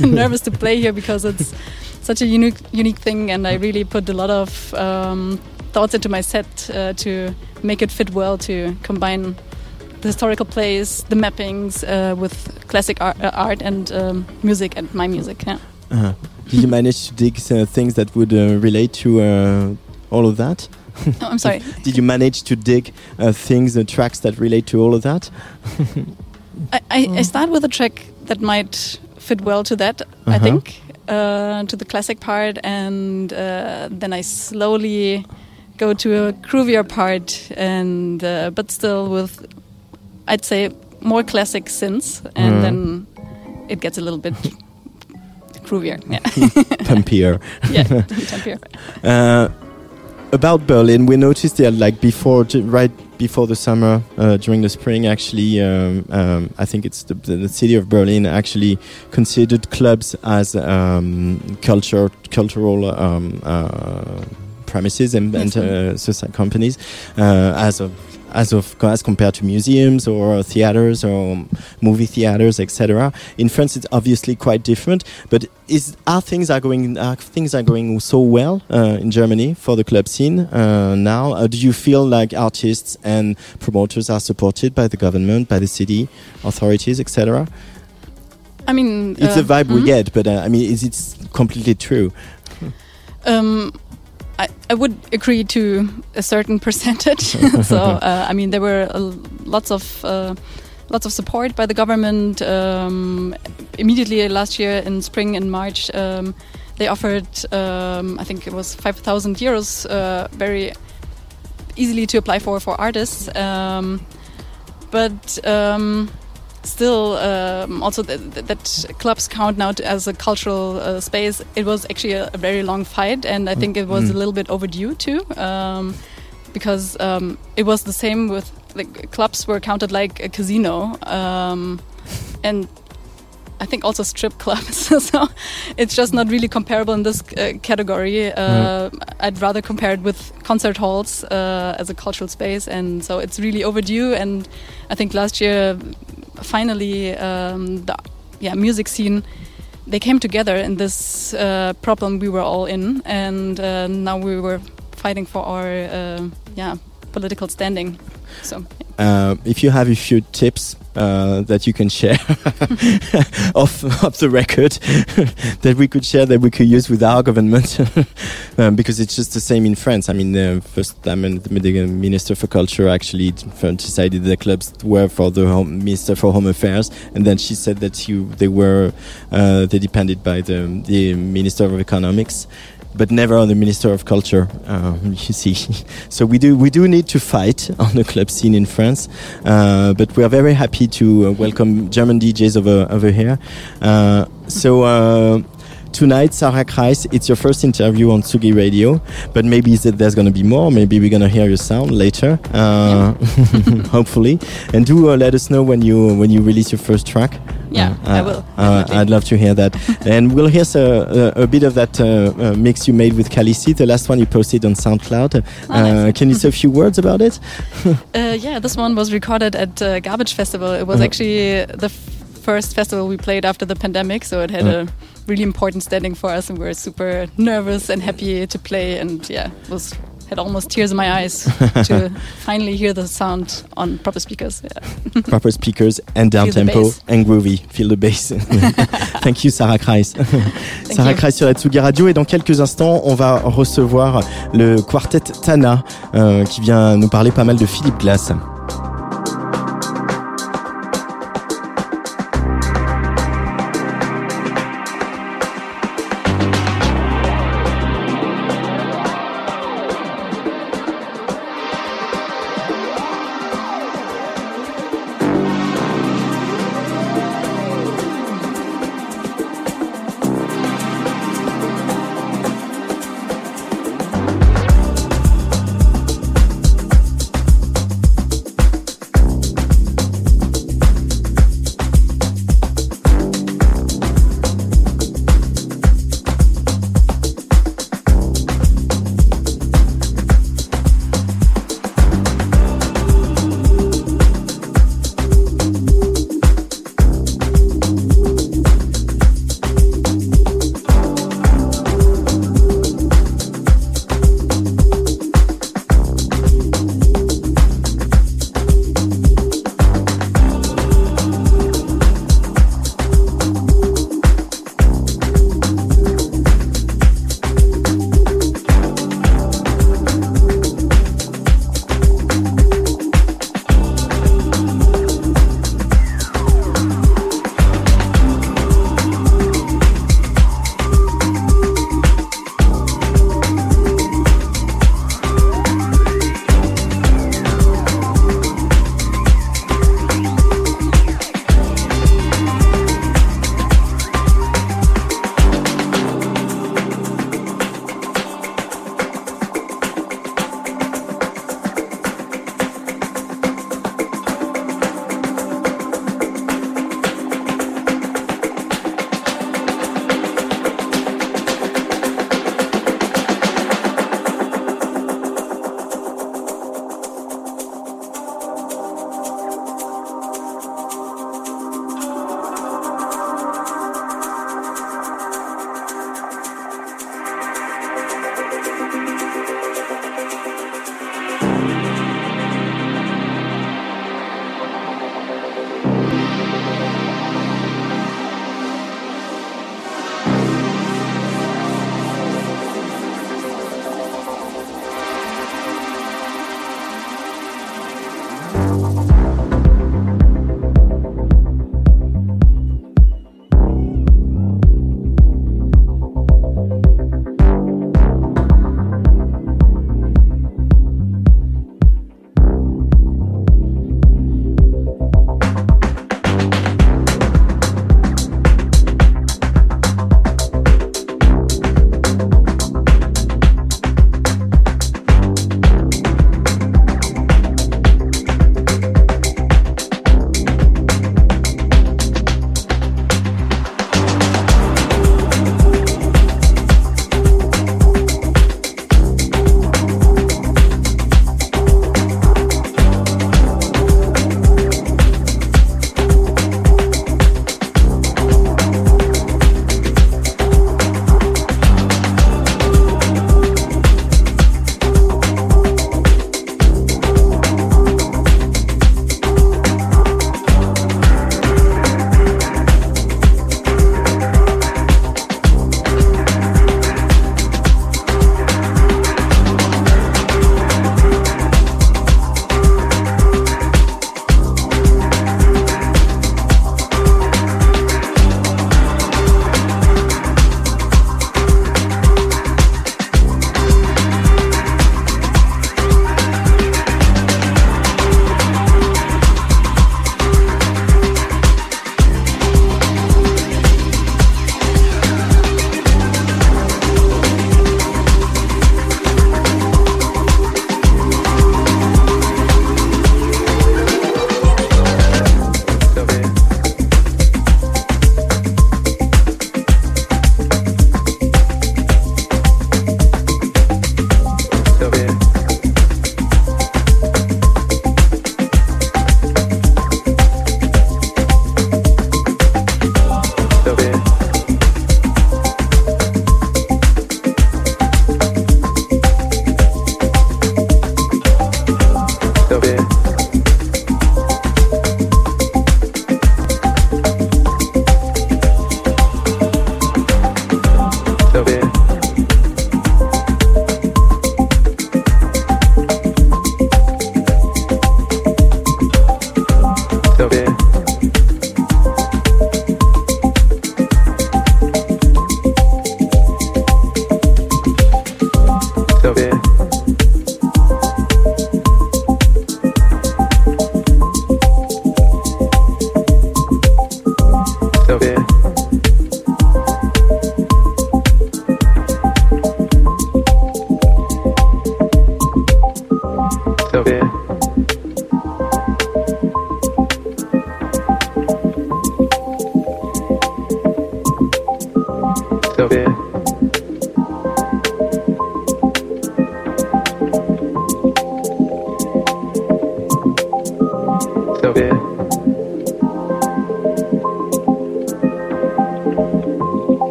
nervous to play here because it's such a unique, unique thing, and I really put a lot of um, thoughts into my set uh, to make it fit well to combine the historical plays, the mappings uh, with classic art, uh, art and um, music and my music. Yeah. Uh-huh. Did you manage to dig uh, things that would uh, relate to uh, all of that? Oh, I'm sorry. Did you manage to dig uh, things, uh, tracks that relate to all of that? I, I, I start with a track that might fit well to that, I Uh-huh. think, uh, to the classic part, and uh, then I slowly go to a groovier part, and uh, but still with, I'd say, more classic synths, and Mhm. then it gets a little bit groovier. Yeah, Pumpier. yeah, tempier. Uh, about Berlin, we noticed that like before, right before the summer, uh, during the spring, actually, um, um, I think it's the, the, the city of Berlin actually considered clubs as um, culture, cultural um, uh, premises and, and uh, society companies uh, as of as of as compared to museums or theaters or movie theaters, etc. In France, it's obviously quite different. But is are things are going are things are going so well uh, in Germany for the club scene uh, now? Uh, do you feel like artists and promoters are supported by the government, by the city authorities, etc.? I mean, It's uh, the vibe we mhm. get, but uh, I mean, is it completely true? Um, I, I would agree to a certain percentage. so uh, I mean, there were uh, lots of uh, lots of support by the government. Um, immediately last year in spring and March, um, they offered um, I think it was five thousand euros, uh, very easily to apply for for artists. Um, but um, still um, also th- th- that clubs count now as a cultural uh, space it was actually a, a very long fight and i think it was a little bit overdue too um, because um, it was the same with like clubs were counted like a casino um, and I think also strip clubs. so it's just not really comparable in this uh, category. Uh, I'd rather compare it with concert halls uh, as a cultural space, and so it's really overdue. And I think last year, finally, um, the yeah music scene they came together in this uh, problem we were all in, and uh, now we were fighting for our uh, yeah political standing. So uh, if you have a few tips uh, that you can share off off the record that we could share that we could use with our government um, because it's just the same in France. I mean, uh, first time mean, the minister for culture actually decided the clubs were for the home, minister for home affairs, and then she said that you they were uh, they depended by the the minister of economics but never on the Minister of Culture. Um, you see, so we do we do need to fight on the club scene in France, uh, but we are very happy to uh, welcome German DJs over over here. Uh, so. Uh, tonight, Sarah Kreis, it's your first interview on Tsugi Radio, but maybe there's going to be more. Maybe we're going to hear your sound later, uh, hopefully. And do uh, let us know when you when you release your first track. Yeah, uh, I will. Uh, I'd love to hear that. and we'll hear a, a, bit of that uh, mix you made with Khaleesi, the last one you posted on SoundCloud. Oh, nice. Can you say a few words about it? yeah, this one was recorded at Garbage Festival. It was -huh. actually the first festival we played after the pandemic, so it had -huh. a really important standing for us, and we are super nervous and happy to play. And yeah, was had almost tears in my eyes to finally hear the sound on proper speakers. Yeah. proper speakers and down tempo and groovy. Feel the bass. Thank you, Sarah Kreis. Sarah Kreis sur la Tsugi Radio. Et dans quelques instants, on va recevoir le quartet Tana euh, qui vient nous parler pas mal de Philippe Glass.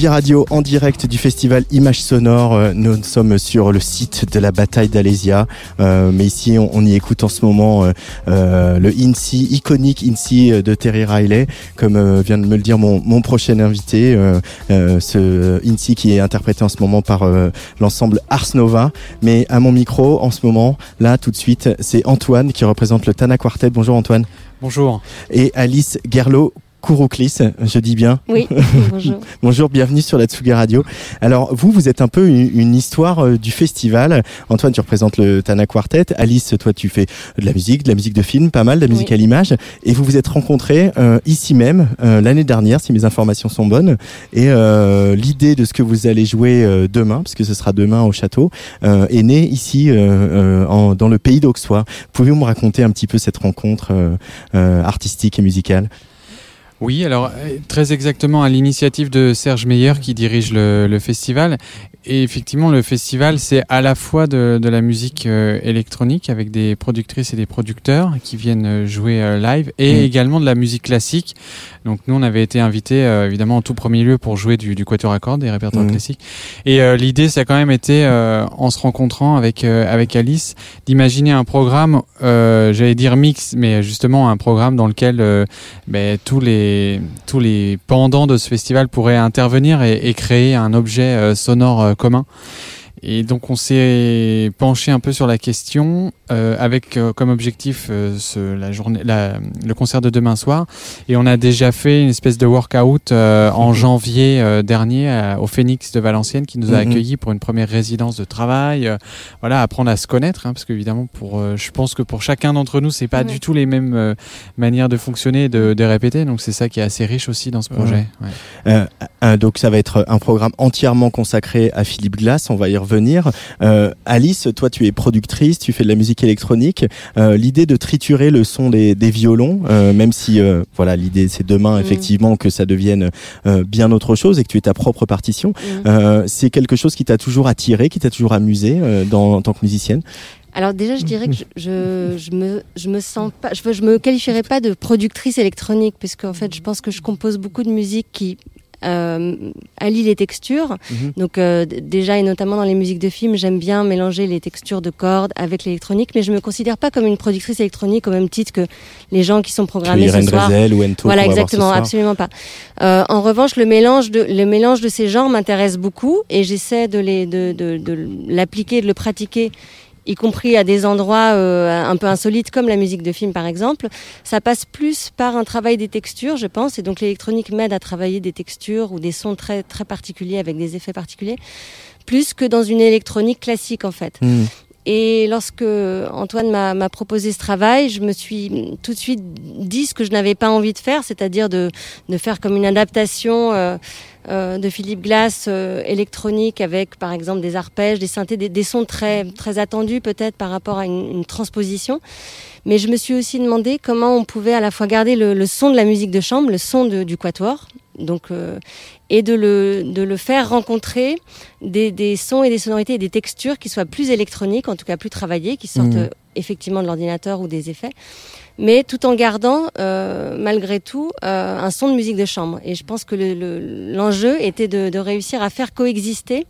Tsugi Radio en direct du festival Images Sonores. Euh, nous sommes sur le site de la bataille d'Alésia. Euh, mais ici, on, y écoute en ce moment euh, le INSI, iconique INSI de Terry Riley, comme vient de me le dire mon, mon prochain invité. ce INSI qui est interprété en ce moment par l'ensemble Ars Nova. Mais à mon micro, en ce moment, là, tout de suite, c'est Antoine qui représente le Tana Quartet. Bonjour Antoine. Bonjour. Et Alice Gerlo Kourouklis, je dis bien. Oui, bonjour. bonjour, bienvenue sur la Tsugi Radio. Alors, vous, vous êtes un peu une, histoire euh, du festival. Antoine, tu représentes le Tana Quartet. Alice, toi, tu fais de la musique, de la musique de film, pas mal, de la musique à l'image. Et vous vous êtes rencontrés euh, ici même, euh, l'année dernière, si mes informations sont bonnes. Et l'idée de ce que vous allez jouer demain, parce que ce sera demain au château, est née ici, en, dans le pays d'Auxois. Pouvez-vous me raconter un petit peu cette rencontre artistique et musicale? Oui, alors euh, très exactement à l'initiative de Serge Meyer qui dirige le, le festival et effectivement, le festival, c'est à la fois de, de la musique euh, électronique avec des productrices et des producteurs qui viennent euh, jouer euh, live et mm. également de la musique classique. Donc nous, on avait été invités évidemment en tout premier lieu pour jouer du, du quatuor à cordes, des répertoires mm. classiques. Et l'idée, ça a quand même été, en se rencontrant avec avec Alice, d'imaginer un programme, j'allais dire mix, mais justement un programme dans lequel ben, tous les tous les pendants de ce festival pourraient intervenir et, créer un objet sonore euh, commun. Et donc on s'est penché un peu sur la question euh, avec euh, comme objectif euh, ce, la journée, la, le concert de demain soir. Et on a déjà fait une espèce de workout euh, en mhm. janvier euh, dernier au Phoenix de Valenciennes qui nous a mhm. accueillis pour une première résidence de travail. voilà, apprendre à se connaître, hein, parce qu'évidemment, pour, je pense que pour chacun d'entre nous, c'est pas du tout les mêmes manières de fonctionner, de, de répéter. Donc c'est ça qui est assez riche aussi dans ce projet. Ouais. donc ça va être un programme entièrement consacré à Philippe Glass. On va y revenir Euh, Alice, toi tu es productrice, tu fais de la musique électronique. Euh, l'idée de triturer le son des, violons, euh, même si voilà l'idée c'est demain mm. effectivement que ça devienne bien autre chose et que tu aies ta propre partition, mm. c'est quelque chose qui t'a toujours attiré, qui t'a toujours amusé dans, en tant que musicienne? Alors déjà, je dirais que je, je, me, je me sens pas, je, je me qualifierais pas de productrice électronique, puisque en fait, je pense que je compose beaucoup de musique qui allie les textures. Mhm. Donc euh, déjà et notamment dans les musiques de films, j'aime bien mélanger les textures de cordes avec l'électronique, mais je me considère pas comme une productrice électronique au même titre que les gens qui sont programmés ce soir. Ou voilà, exactement, absolument pas. Euh, en revanche, le mélange de le mélange de ces genres m'intéresse beaucoup et j'essaie de les de, de, de l'appliquer, de le pratiquer y compris à des endroits euh, un peu insolites comme la musique de film par exemple, ça passe plus par un travail des textures, je pense, et donc l'électronique m'aide à travailler des textures ou des sons très très particuliers avec des effets particuliers, plus que dans une électronique classique en fait. Hmm. Et lorsque Antoine m'a proposé ce travail, je me suis tout de suite dit ce que je n'avais pas envie de faire, c'est-à-dire de, de, faire comme une adaptation euh, euh, de Philippe Glass euh, électronique avec par exemple des arpèges, des synthés, des, sons très, très attendus peut-être par rapport à une, transposition. Mais je me suis aussi demandé comment on pouvait à la fois garder le, son de la musique de chambre, le son du quatuor, donc, euh, et de le, de le faire rencontrer des, des, sons et des sonorités et des textures qui soient plus électroniques, en tout cas plus travaillées, qui sortent mmh. effectivement de l'ordinateur ou des effets mais tout en gardant euh, malgré tout euh, un son de musique de chambre. Et je pense que l'enjeu le, était de, de, réussir à faire coexister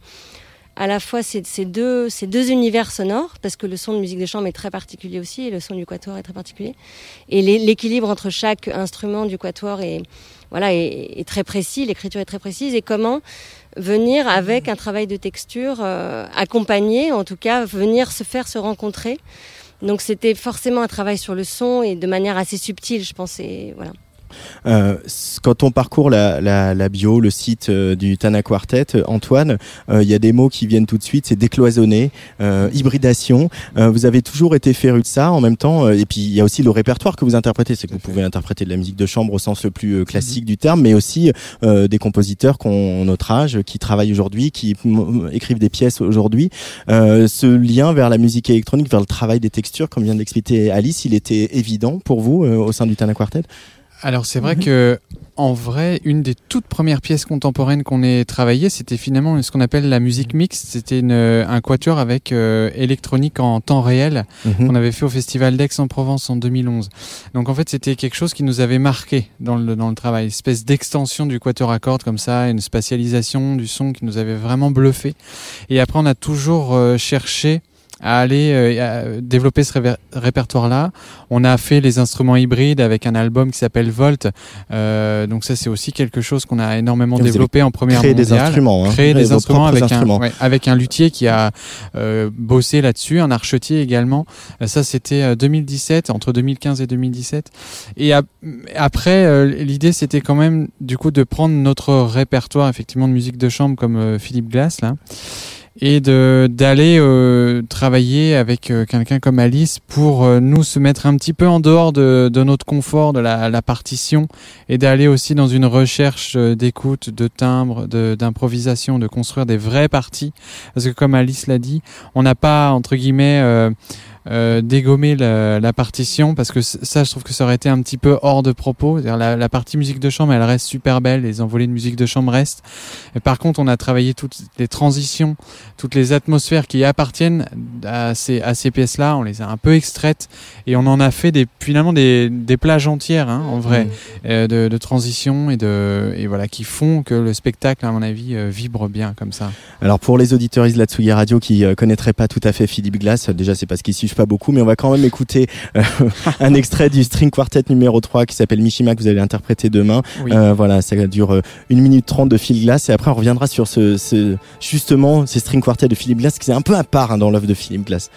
à la fois ces, ces, deux, ces deux univers sonores, parce que le son de musique de chambre est très particulier aussi, et le son du quatuor est très particulier, et l'équilibre entre chaque instrument du quatuor est, voilà, est, est très précis, l'écriture est très précise, et comment venir avec un travail de texture euh, accompagné, en tout cas venir se faire se rencontrer donc c'était forcément un travail sur le son et de manière assez subtile, je pense. voilà. Euh, quand on parcourt la, la, la, bio, le site euh, du Tana Quartet, euh, Antoine, il y a des mots qui viennent tout de suite, c'est décloisonné, hybridation. vous avez toujours été féru de ça en même temps, et puis il y a aussi le répertoire que vous interprétez, c'est que vous pouvez interpréter de la musique de chambre au sens le plus classique du terme, mais aussi des compositeurs qui ont notre âge, qui travaillent aujourd'hui, qui écrivent des pièces aujourd'hui. ce lien vers la musique électronique, vers le travail des textures, comme vient de l'expliquer Alice, il était évident pour vous au sein du Tana Quartet? Alors c'est vrai Mhm. que en vrai, une des toutes premières pièces contemporaines qu'on ait travaillées, c'était finalement ce qu'on appelle la musique mixte. C'était une- un quatuor avec euh, électronique en temps réel Mhm. qu'on avait fait au Festival d'Aix-en-Provence en 2011. Donc en fait, c'était quelque chose qui nous avait marqué dans le, dans le travail, une espèce d'extension du quatuor à cordes comme ça, une spatialisation du son qui nous avait vraiment bluffé. Et après, on a toujours euh, cherché à aller euh, à développer ce répertoire-là. On a fait les instruments hybrides avec un album qui s'appelle Volt. Euh, donc ça, c'est aussi quelque chose qu'on a énormément Vous développé en première créé des mondiale. instruments, hein. Créer Créer des instruments avec, instruments. Un, ouais, avec un luthier qui a euh, bossé là-dessus, un archetier également. Euh, Ça, c'était euh, 2017, entre 2015 et 2017. Et ap- après, euh, l'idée, c'était quand même, du coup, de prendre notre répertoire, effectivement, de musique de chambre comme euh, Philippe Glass, là, et de d'aller euh, travailler avec euh, quelqu'un comme Alice pour euh, nous se mettre un petit peu en dehors de, de notre confort, de la, la partition, et d'aller aussi dans une recherche euh, d'écoute, de timbre, de- d'improvisation, de, construire des vraies parties. Parce que comme Alice l'a dit, on n'a pas, entre guillemets, euh, dégommer la, la partition parce que ça je trouve que ça aurait été un petit peu hors de propos. La, la partie musique de chambre elle reste super belle les envolées de musique de chambre restent. Et par contre on a travaillé toutes les transitions toutes les atmosphères qui appartiennent à ces, à ces pièces là on les a un peu extraites et on en a fait des finalement des, des plages entières hein, en vrai euh, de, de transition et de et voilà qui font que le spectacle à mon avis euh, vibre bien comme ça. Alors pour les auditeurs de la Tsugi Radio qui euh, connaîtraient pas tout à fait Philippe Glass, déjà c'est parce qu'ils pas beaucoup, mais on va quand même écouter euh, un extrait du String Quartet numéro 3 qui s'appelle Mishima que vous allez interpréter demain. Oui. Euh, voilà, ça dure euh, une minute trente de Phil Glass et après on reviendra sur ce, ce justement ces String Quartet de Philippe Glass qui c'est un peu à part hein, dans l'œuvre de Philippe Glass.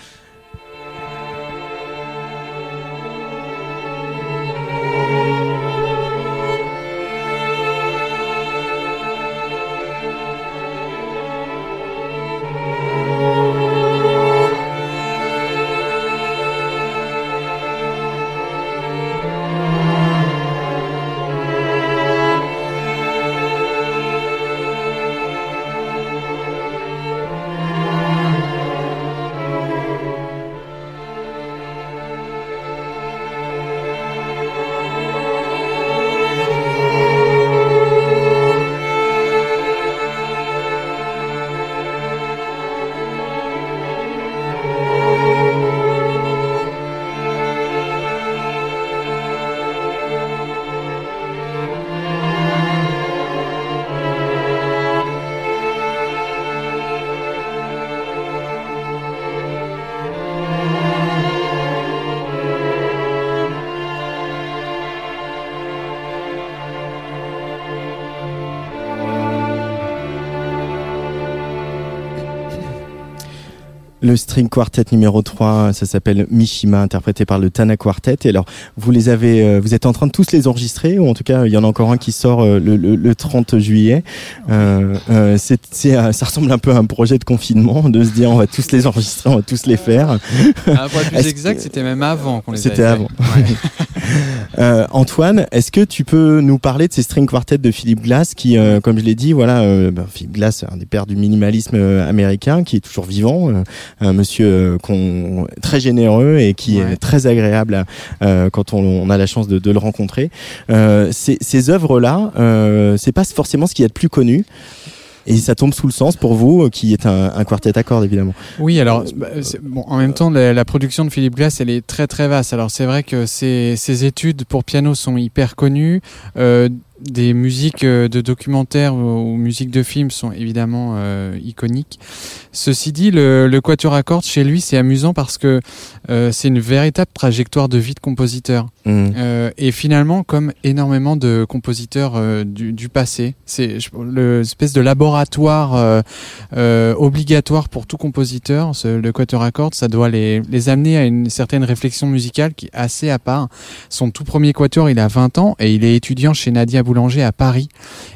String quartet numéro 3, ça s'appelle Mishima, interprété par le Tana Quartet. Et alors, vous les avez, euh, vous êtes en train de tous les enregistrer, ou en tout cas, il y en a encore un qui sort euh, le, le- le 30 juillet. Euh, ça ressemble un peu à un projet de confinement, de se dire on va tous les enregistrer, on va tous les faire. Ah, pour être plus exact, que- c'était même avant qu'on les C'était avait avant. Ouais. Euh, Antoine, est-ce que tu peux nous parler de ces string quartets de Philippe Glass qui, comme je l'ai dit, voilà, ben, Philippe Glass, un des pères du minimalisme américain, qui est toujours vivant, monsieur euh, qu'on très généreux et qui Ouais. est très agréable à- euh, quand on, on a la chance de, de le rencontrer. Euh, ces, ces œuvres-là, c'est pas forcément ce qu'il y a de plus connu. Et ça tombe sous le sens pour vous, qui est un, un quartet à cordes évidemment. Oui, alors bah, bon, en même temps, la, la production de Philippe Glass, elle est très très vaste. Alors c'est vrai que ses, ses études pour piano sont hyper connues. Euh, des musiques euh, de documentaires ou, musiques de films sont évidemment euh, iconiques. Ceci dit, le, le quatuor à cordes chez lui, c'est amusant parce que euh, c'est une véritable trajectoire de vie de compositeur. Mm. Euh, et finalement, comme énormément de compositeurs du, du passé, c'est je- le espèce de laboratoire obligatoire pour tout compositeur. Ce, le quatuor à cordes, ça doit les, les amener à une certaine réflexion musicale qui est assez à part. Son tout premier quatuor, il a 20 ans et il est étudiant chez Nadia Boulanger à Paris.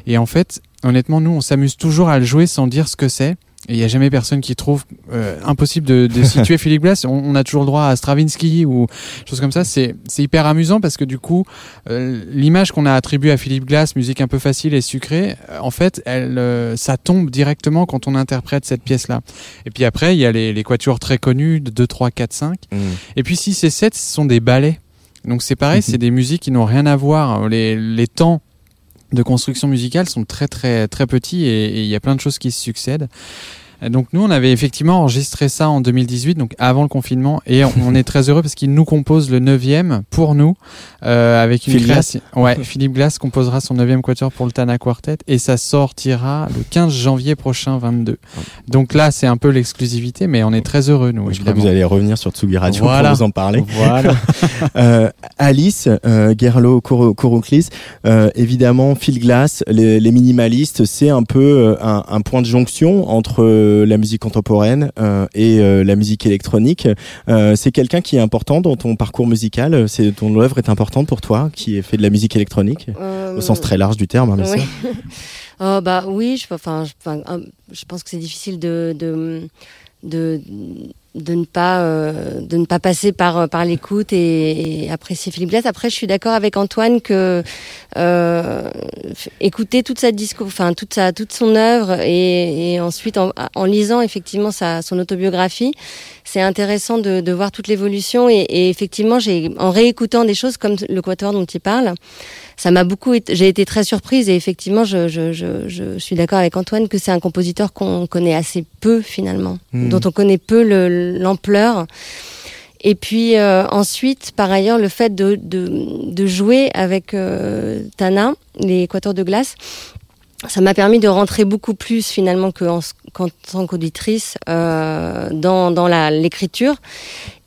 Et en fait, honnêtement, nous, on s'amuse toujours à le jouer sans dire ce que c'est. Et il n'y a jamais personne qui trouve euh, impossible de, de situer Philippe Glass. On, on a toujours le droit à Stravinsky ou choses comme ça. C'est hyper amusant parce que du coup, euh, l'image qu'on a attribuée à Philippe Glass, musique un peu facile et sucrée, euh, en fait, elle, ça tombe directement quand on interprète cette pièce-là. Et puis après, il y a les, les quatuors très connus de 2, 3, 4, 5. Mm. Et puis 6 et 7, ce sont des ballets. Donc c'est pareil, c'est des musiques qui n'ont rien à voir. Les, les temps de construction musicale sont très très très petits et il y a plein de choses qui se succèdent. Donc nous, on avait effectivement enregistré ça en 2018, donc avant le confinement, et on, est très heureux parce qu'il nous compose le 9e pour nous, euh, avec une Philippe création. Ouais, Philippe Glass composera son 9e quatuor pour le Tana Quartet, et ça sortira le 15 janvier prochain, 22. Donc là, c'est un peu l'exclusivité, mais on est très heureux, nous. Je crois que vous allez revenir sur Tsugi Radio Voilà. pour vous en parler. Voilà. Euh, Alice, euh, Gerlo Koroklis, euh, évidemment, Phil Glass, les, les minimalistes, c'est un peu euh, un, un point de jonction entre euh, la musique contemporaine euh, et euh, la musique électronique. C'est quelqu'un qui est important dans ton parcours musical. C'est ton œuvre est importante pour toi, qui fait de la musique électronique au sens très large du terme, hein, Oui. Oh, bah oui, je, enfin, je, pense que c'est difficile de, de, de, de ne pas euh, de ne pas passer par par l'écoute et, apprécier Philippe Glass. Après, je suis d'accord avec Antoine que euh, écouter toute sa disco, enfin toute sa toute son œuvre et, et ensuite en, en lisant effectivement sa son autobiographie, c'est intéressant de, de voir toute l'évolution et, et effectivement, j'ai en réécoutant des choses comme le quatuor dont il parle ça m'a beaucoup j'ai été très surprise et effectivement je, je, je, je suis d'accord avec Antoine que c'est un compositeur qu'on connaît assez peu finalement Mhm. dont on connaît peu le- l'ampleur et puis euh, ensuite par ailleurs le fait de, de, de jouer avec euh, Tana les quatuors de glace ça m'a permis de rentrer beaucoup plus finalement qu'en tant qu'auditrice euh, dans, l'écriture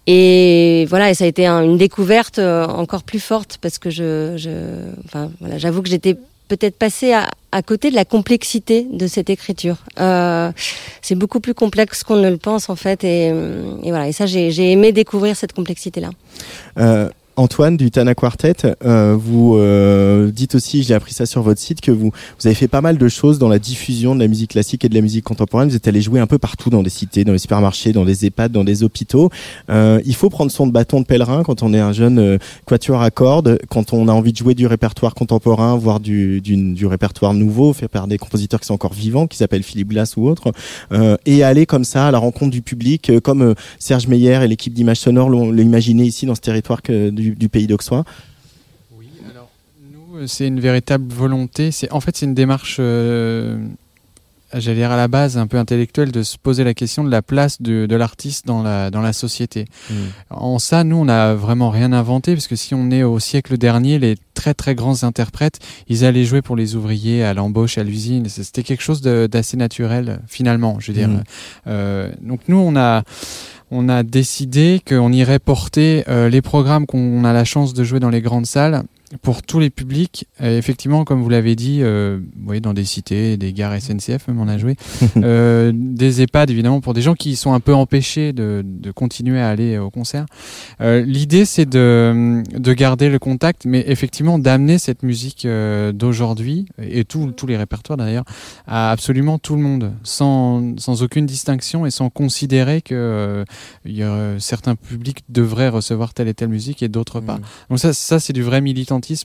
et voilà, et ça a été un- une découverte euh, encore plus forte parce que je, j'avoue que j'étais peut-être passée à, côté de la complexité de cette écriture. Euh, c'est beaucoup plus complexe qu'on ne le pense en fait, et, voilà. Et ça, j'ai aimé découvrir cette complexité-là. Antoine du Tana Quartet, euh, vous euh, dites aussi, j'ai appris ça sur votre site, que vous, vous avez fait pas mal de choses dans la diffusion de la musique classique et de la musique contemporaine. Vous êtes allé jouer un peu partout dans des cités, dans les supermarchés, dans des EHPAD, dans des hôpitaux. Euh, il faut prendre son bâton de pèlerin quand on est un jeune euh, quatuor à cordes, quand on a envie de jouer du répertoire contemporain, voire du, du, du répertoire nouveau, fait par des compositeurs qui sont encore vivants, qui s'appellent Philippe Glass ou autres, euh, et aller comme ça à la rencontre du public, euh, comme Serge Meyer et l'équipe d'Image Sonore l'ont imaginé ici dans ce territoire que, du pays d'Auxois. Oui, alors nous, euh, c'est une véritable volonté. C'est en fait c'est une démarche, euh, j'allais dire à la base un peu intellectuelle, de se poser la question de la place de, de l'artiste dans la dans la société. En ça, nous, on n'a vraiment rien inventé, parce que si on est au siècle dernier, les très très grands interprètes, ils allaient jouer pour les ouvriers à l'embauche, à l'usine. C'était quelque chose d'assez naturel, finalement, je veux dire. Mhm. Euh, donc nous, on a on a décidé qu'on irait porter euh, les programmes qu'on a la chance de jouer dans les grandes salles pour tous les publics. Et effectivement, comme vous l'avez dit, euh, vous voyez, dans des cités, des gares SNCF, même on a joué, euh, des EHPAD évidemment pour des gens qui sont un peu empêchés de, de continuer à aller au concert. Euh, L'idée, c'est de, de garder le contact, mais effectivement d'amener cette musique euh, d'aujourd'hui et tout- tous les répertoires d'ailleurs à absolument tout le monde, sans, sans aucune distinction et sans considérer que euh, il y a, certains publics devraient recevoir telle et telle musique et d'autres pas. Donc ça, ça c'est du vrai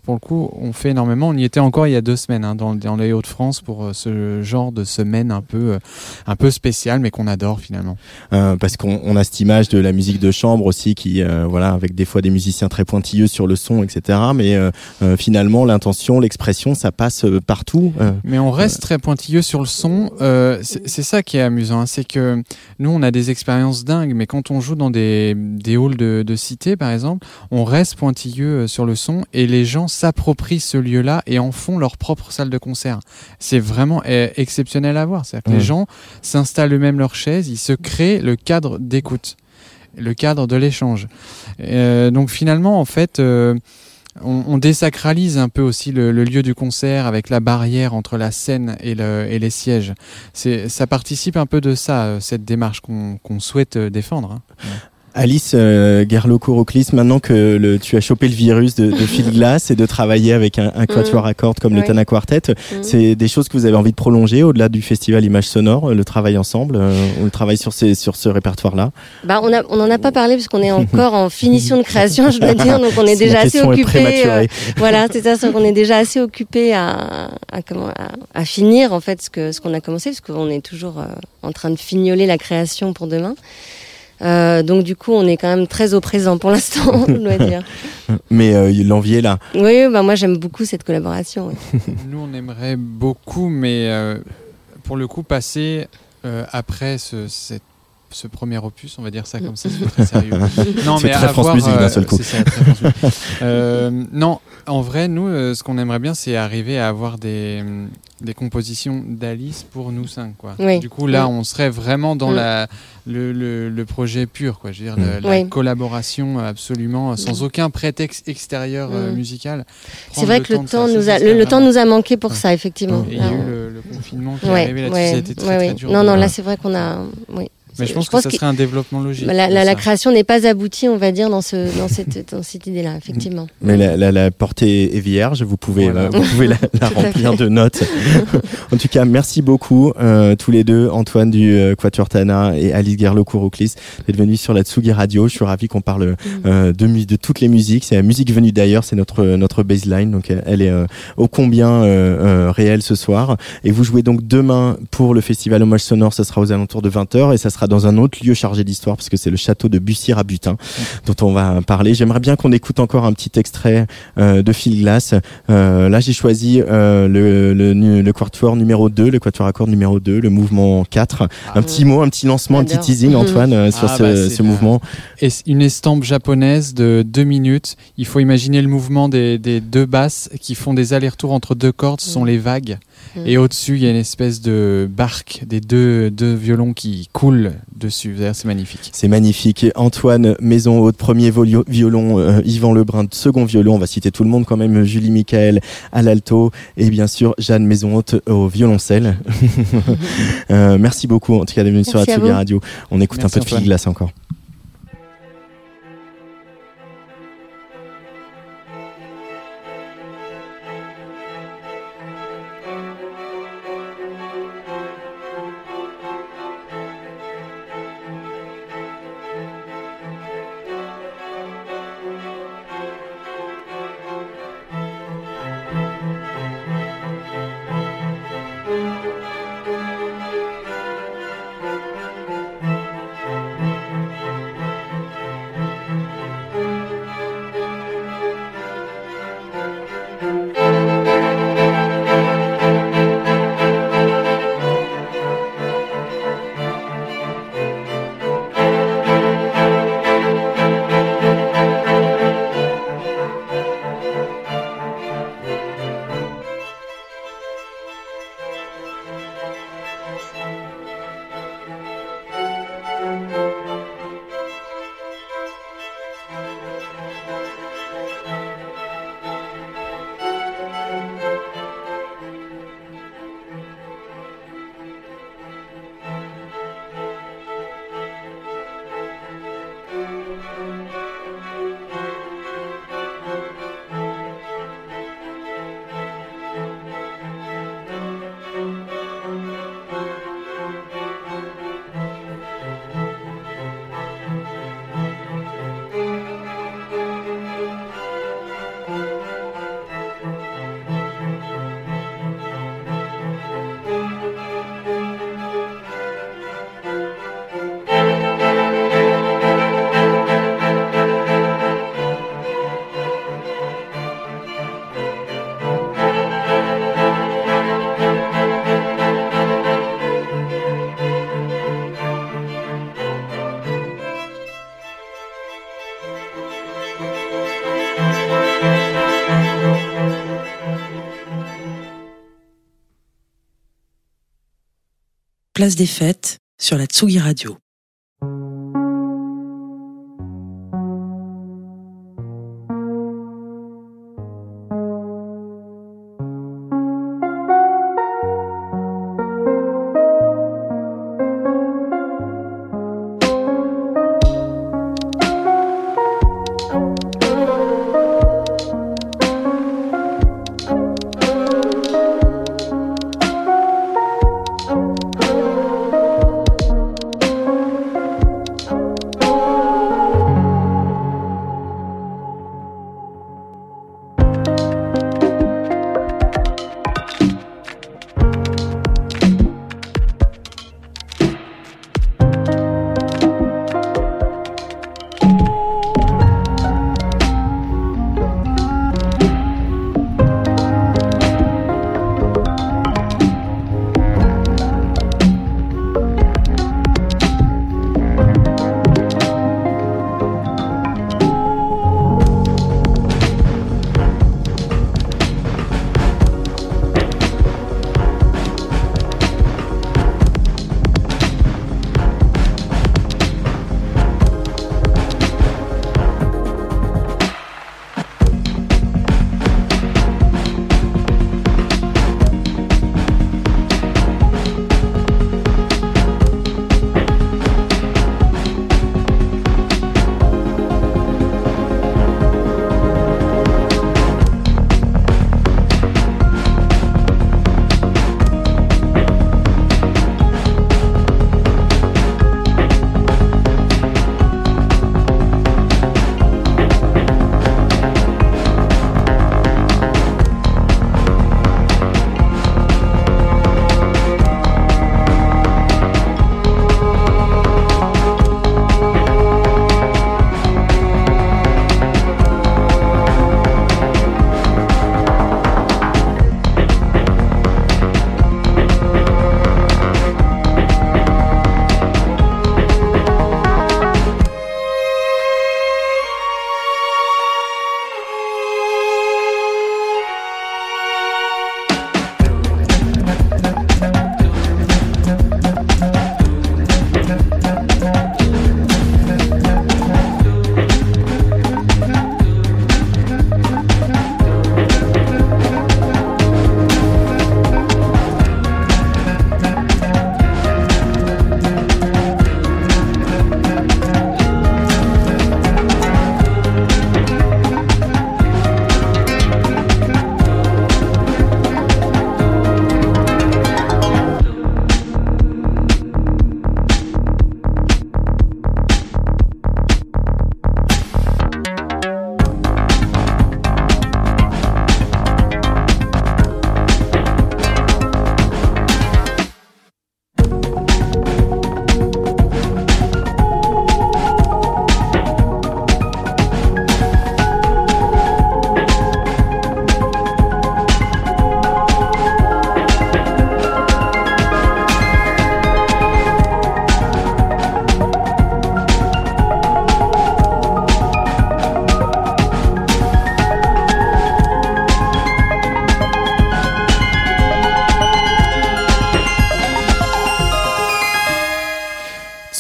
pour le coup. On fait énormément. On y était encore il y a deux semaines hein, dans, dans les Hauts-de-France pour euh, ce genre de semaine un peu, euh, un peu spéciale, mais qu'on adore finalement. Euh, parce qu'on on a cette image de la musique de chambre aussi qui euh, voilà avec des fois des musiciens très pointilleux sur le son etc mais euh, finalement l'intention l'expression ça passe partout. Mais on reste très pointilleux sur le son. C'est ça qui est amusant, hein, c'est que nous on a des expériences dingues, mais quand on joue dans des, des halls de, de cité par exemple, on reste pointilleux sur le son et les gens s'approprient ce lieu-là et en font leur propre salle de concert. C'est vraiment euh, exceptionnel à voir. C'est-à-dire que Ouais. les gens s'installent eux-mêmes leurs chaises, ils se créent le cadre d'écoute, le cadre de l'échange. Euh, donc finalement, en fait. euh, on, on désacralise un peu aussi le, le lieu du concert avec la barrière entre la scène et, le, et les sièges. C'est, ça participe un peu de ça, euh, cette démarche qu'on, qu'on souhaite défendre. hein. Alice euh, Gerlo-Koroklis, maintenant que le, tu as chopé le virus de, de Phil Glass et de travailler avec un, un quatuor à cordes comme le. Tana Quartet, Mhm. c'est des choses que vous avez envie de prolonger au-delà du festival Image Sonore, euh, le travail ensemble, euh, on le travaille sur, ces, sur ce répertoire-là? Bah, on a, on a pas parlé parce qu'on est encore en finition de création, je dois dire, donc on est déjà assez occupé. prématurée. voilà, c'est ça, c'est qu'on est déjà assez occupé à, à, comment, à, à finir en fait ce que ce qu'on a commencé, parce qu'on est toujours euh, en train de fignoler la création pour demain. Euh, donc du coup, on est quand même très au présent pour l'instant, je dois dire. Mais euh, l'envie est là. Oui, bah moi j'aime beaucoup cette collaboration. ouais. Nous, on aimerait beaucoup, mais euh, pour le coup, passer euh, après ce, cette- ce premier opus, on va dire ça comme ça, c'est très sérieux. non, C'est très France avoir, Musique d'un seul coup. c'est ça, très. Euh, non, en vrai, nous, euh, ce qu'on aimerait bien, c'est arriver à avoir des, des compositions d'Alice pour nous cinq. Quoi. Oui. Du coup, là, on serait vraiment dans Mm. la, le, le- le projet pur, quoi. Je veux dire, Mm. la Oui. collaboration absolument euh, sans Mm. aucun prétexte extérieur euh, musical. C'est vrai que le temps nous a, le, le temps nous a manqué pour ça, effectivement. et il y a eu on- le, confinement qui est Ouais, arrivé là-dessus, ouais, ça a été très, ouais, très ouais. dur. Non, non, là c'est vrai qu'on a. Oui. Mais je pense que pense ça que- serait un développement logique. Bah, La, la- la ça. création n'est pas aboutie, on va dire, dans, ce, dans cette, dans cette idée-là, effectivement. Mais la, la, la portée est vierge, vous pouvez, Voilà. euh, vous pouvez la, remplir de notes. en tout cas, merci beaucoup euh, tous les deux, Antoine du euh, Quatuor Tana et Alice Gerlo-Kourouklis, d'être venus sur la Tsugi Radio. Je suis ravi qu'on parle Mm. euh, de, de toutes les musiques. C'est la musique venue d'ailleurs, c'est notre notre baseline, donc elle, est euh, ô combien euh, euh, réelle ce soir. Et vous jouez donc demain pour le festival Hommage Sonore, ce sera aux alentours de 20h et ça sera dans un autre lieu chargé d'histoire parce que c'est le château de Bussy à Butin dont on va parler. J'aimerais bien qu'on écoute encore un petit extrait euh, de Fil Glace. Euh, là, j'ai choisi euh, le, le, le quatuor numéro 2, le quatuor à cordes numéro 2, le mouvement 4. un petit mot, un petit lancement, un petit teasing, Antoine, sur Ah, ce, bah, ce mouvement. Et une estampe japonaise de deux minutes. Il faut imaginer le mouvement des, des deux basses qui font des allers-retours entre deux cordes, ce sont les vagues. Et au-dessus, il y a une espèce de barque des deux, deux violons qui coulent dessus. C'est magnifique. C'est magnifique. Antoine Maison Haute, premier violon, euh, Yvan Lebrun, second violon. On va citer tout le monde quand même. Julie Michael à l'alto et bien sûr Jeanne Maison Haute au violoncelle. Euh, merci beaucoup en tout cas d'être venu sur la. Radio. On écoute Merci, un peu de Fil Antoine. Glace encore. Des fêtes sur la Tsugi Radio.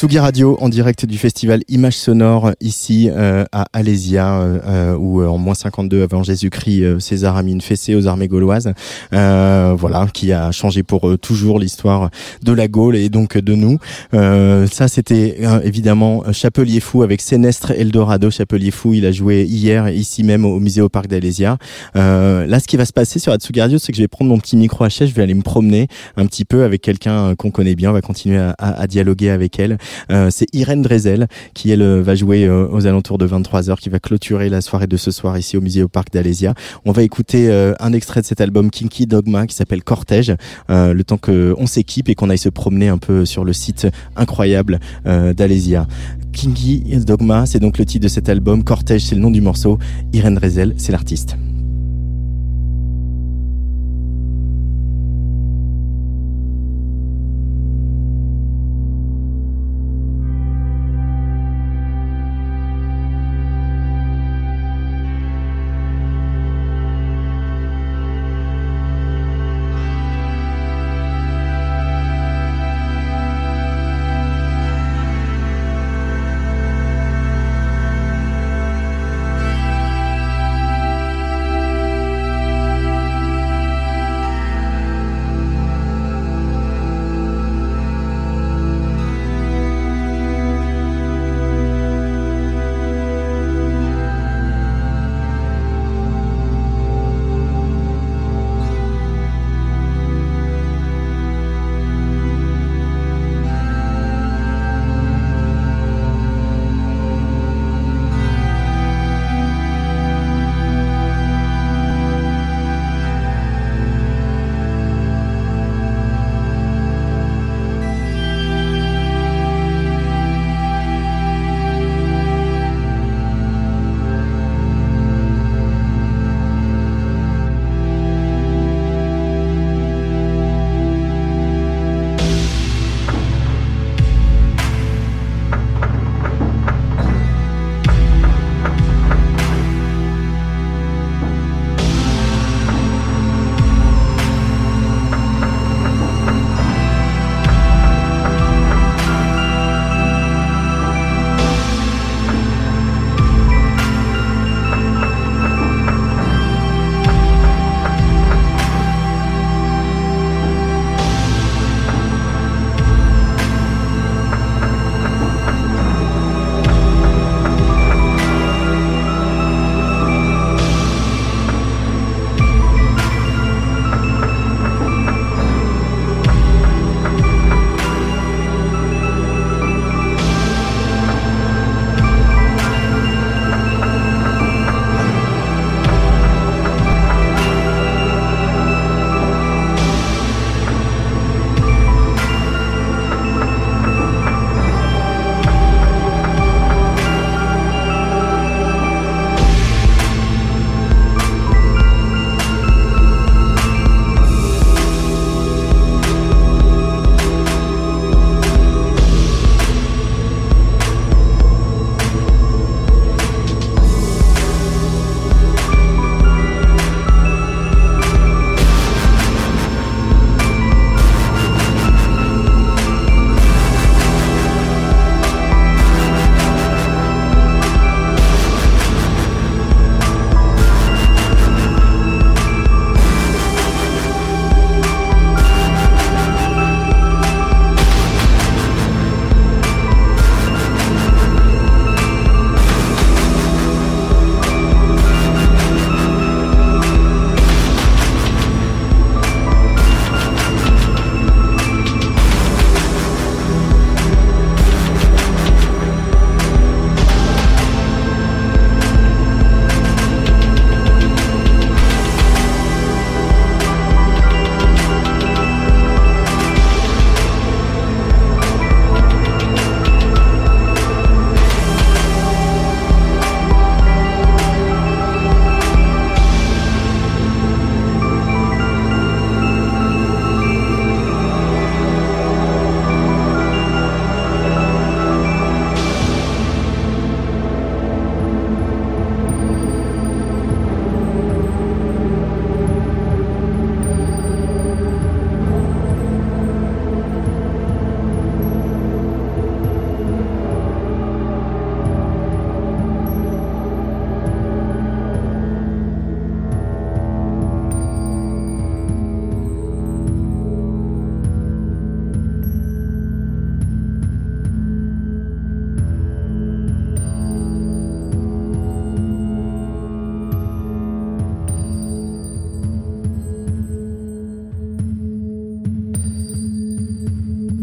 Sugi Radio en direct du festival Images Sonores ici euh, à Alésia euh, euh, où en moins 52 avant Jésus-Christ César a mis une fessée aux armées gauloises voilà qui a changé pour toujours l'histoire de la Gaule et donc de nous. Ça c'était évidemment Chapelier Fou avec Sénestre Eldorado. Chapelier Fou il a joué hier ici même au musée au parc d'Alésia. Là ce qui va se passer sur Atsugi Radio c'est que je vais prendre mon petit micro à chaise je vais aller me promener un petit peu avec quelqu'un qu'on connaît bien. On va continuer à, à dialoguer avec elle euh, c'est Irène Drezel qui elle va jouer euh, aux alentours de 23h, qui va clôturer la soirée de ce soir ici au musée au parc d'Alésia. On va écouter euh, un extrait de cet album Kinky Dogma qui s'appelle Cortège, le temps qu'on s'équipe et qu'on aille se promener un peu sur le site incroyable d'Alésia. Kinky Dogma, c'est donc le titre de cet album. Cortège, c'est le nom du morceau. Irène Drezel, c'est l'artiste.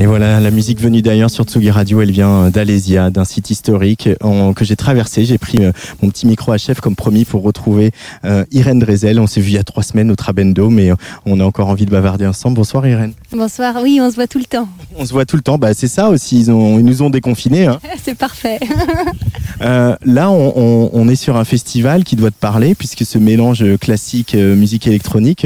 Et voilà, la musique venue d'ailleurs sur Tsugi Radio, elle vient d'Alésia, d'un site historique que j'ai traversé. J'ai pris euh, mon petit micro à chef comme promis pour retrouver euh, Irène Drezel. On s'est vu il y a trois semaines au Trabendo, mais euh, on a encore envie de bavarder ensemble. Bonsoir Irène. Bonsoir, oui, on se voit tout le temps. On se voit tout le temps, bah, c'est ça aussi, ils, ont, ils nous ont déconfinés. Hein. c'est parfait. là, on, on, est sur un festival qui doit te parler, puisque ce mélange classique, musique électronique,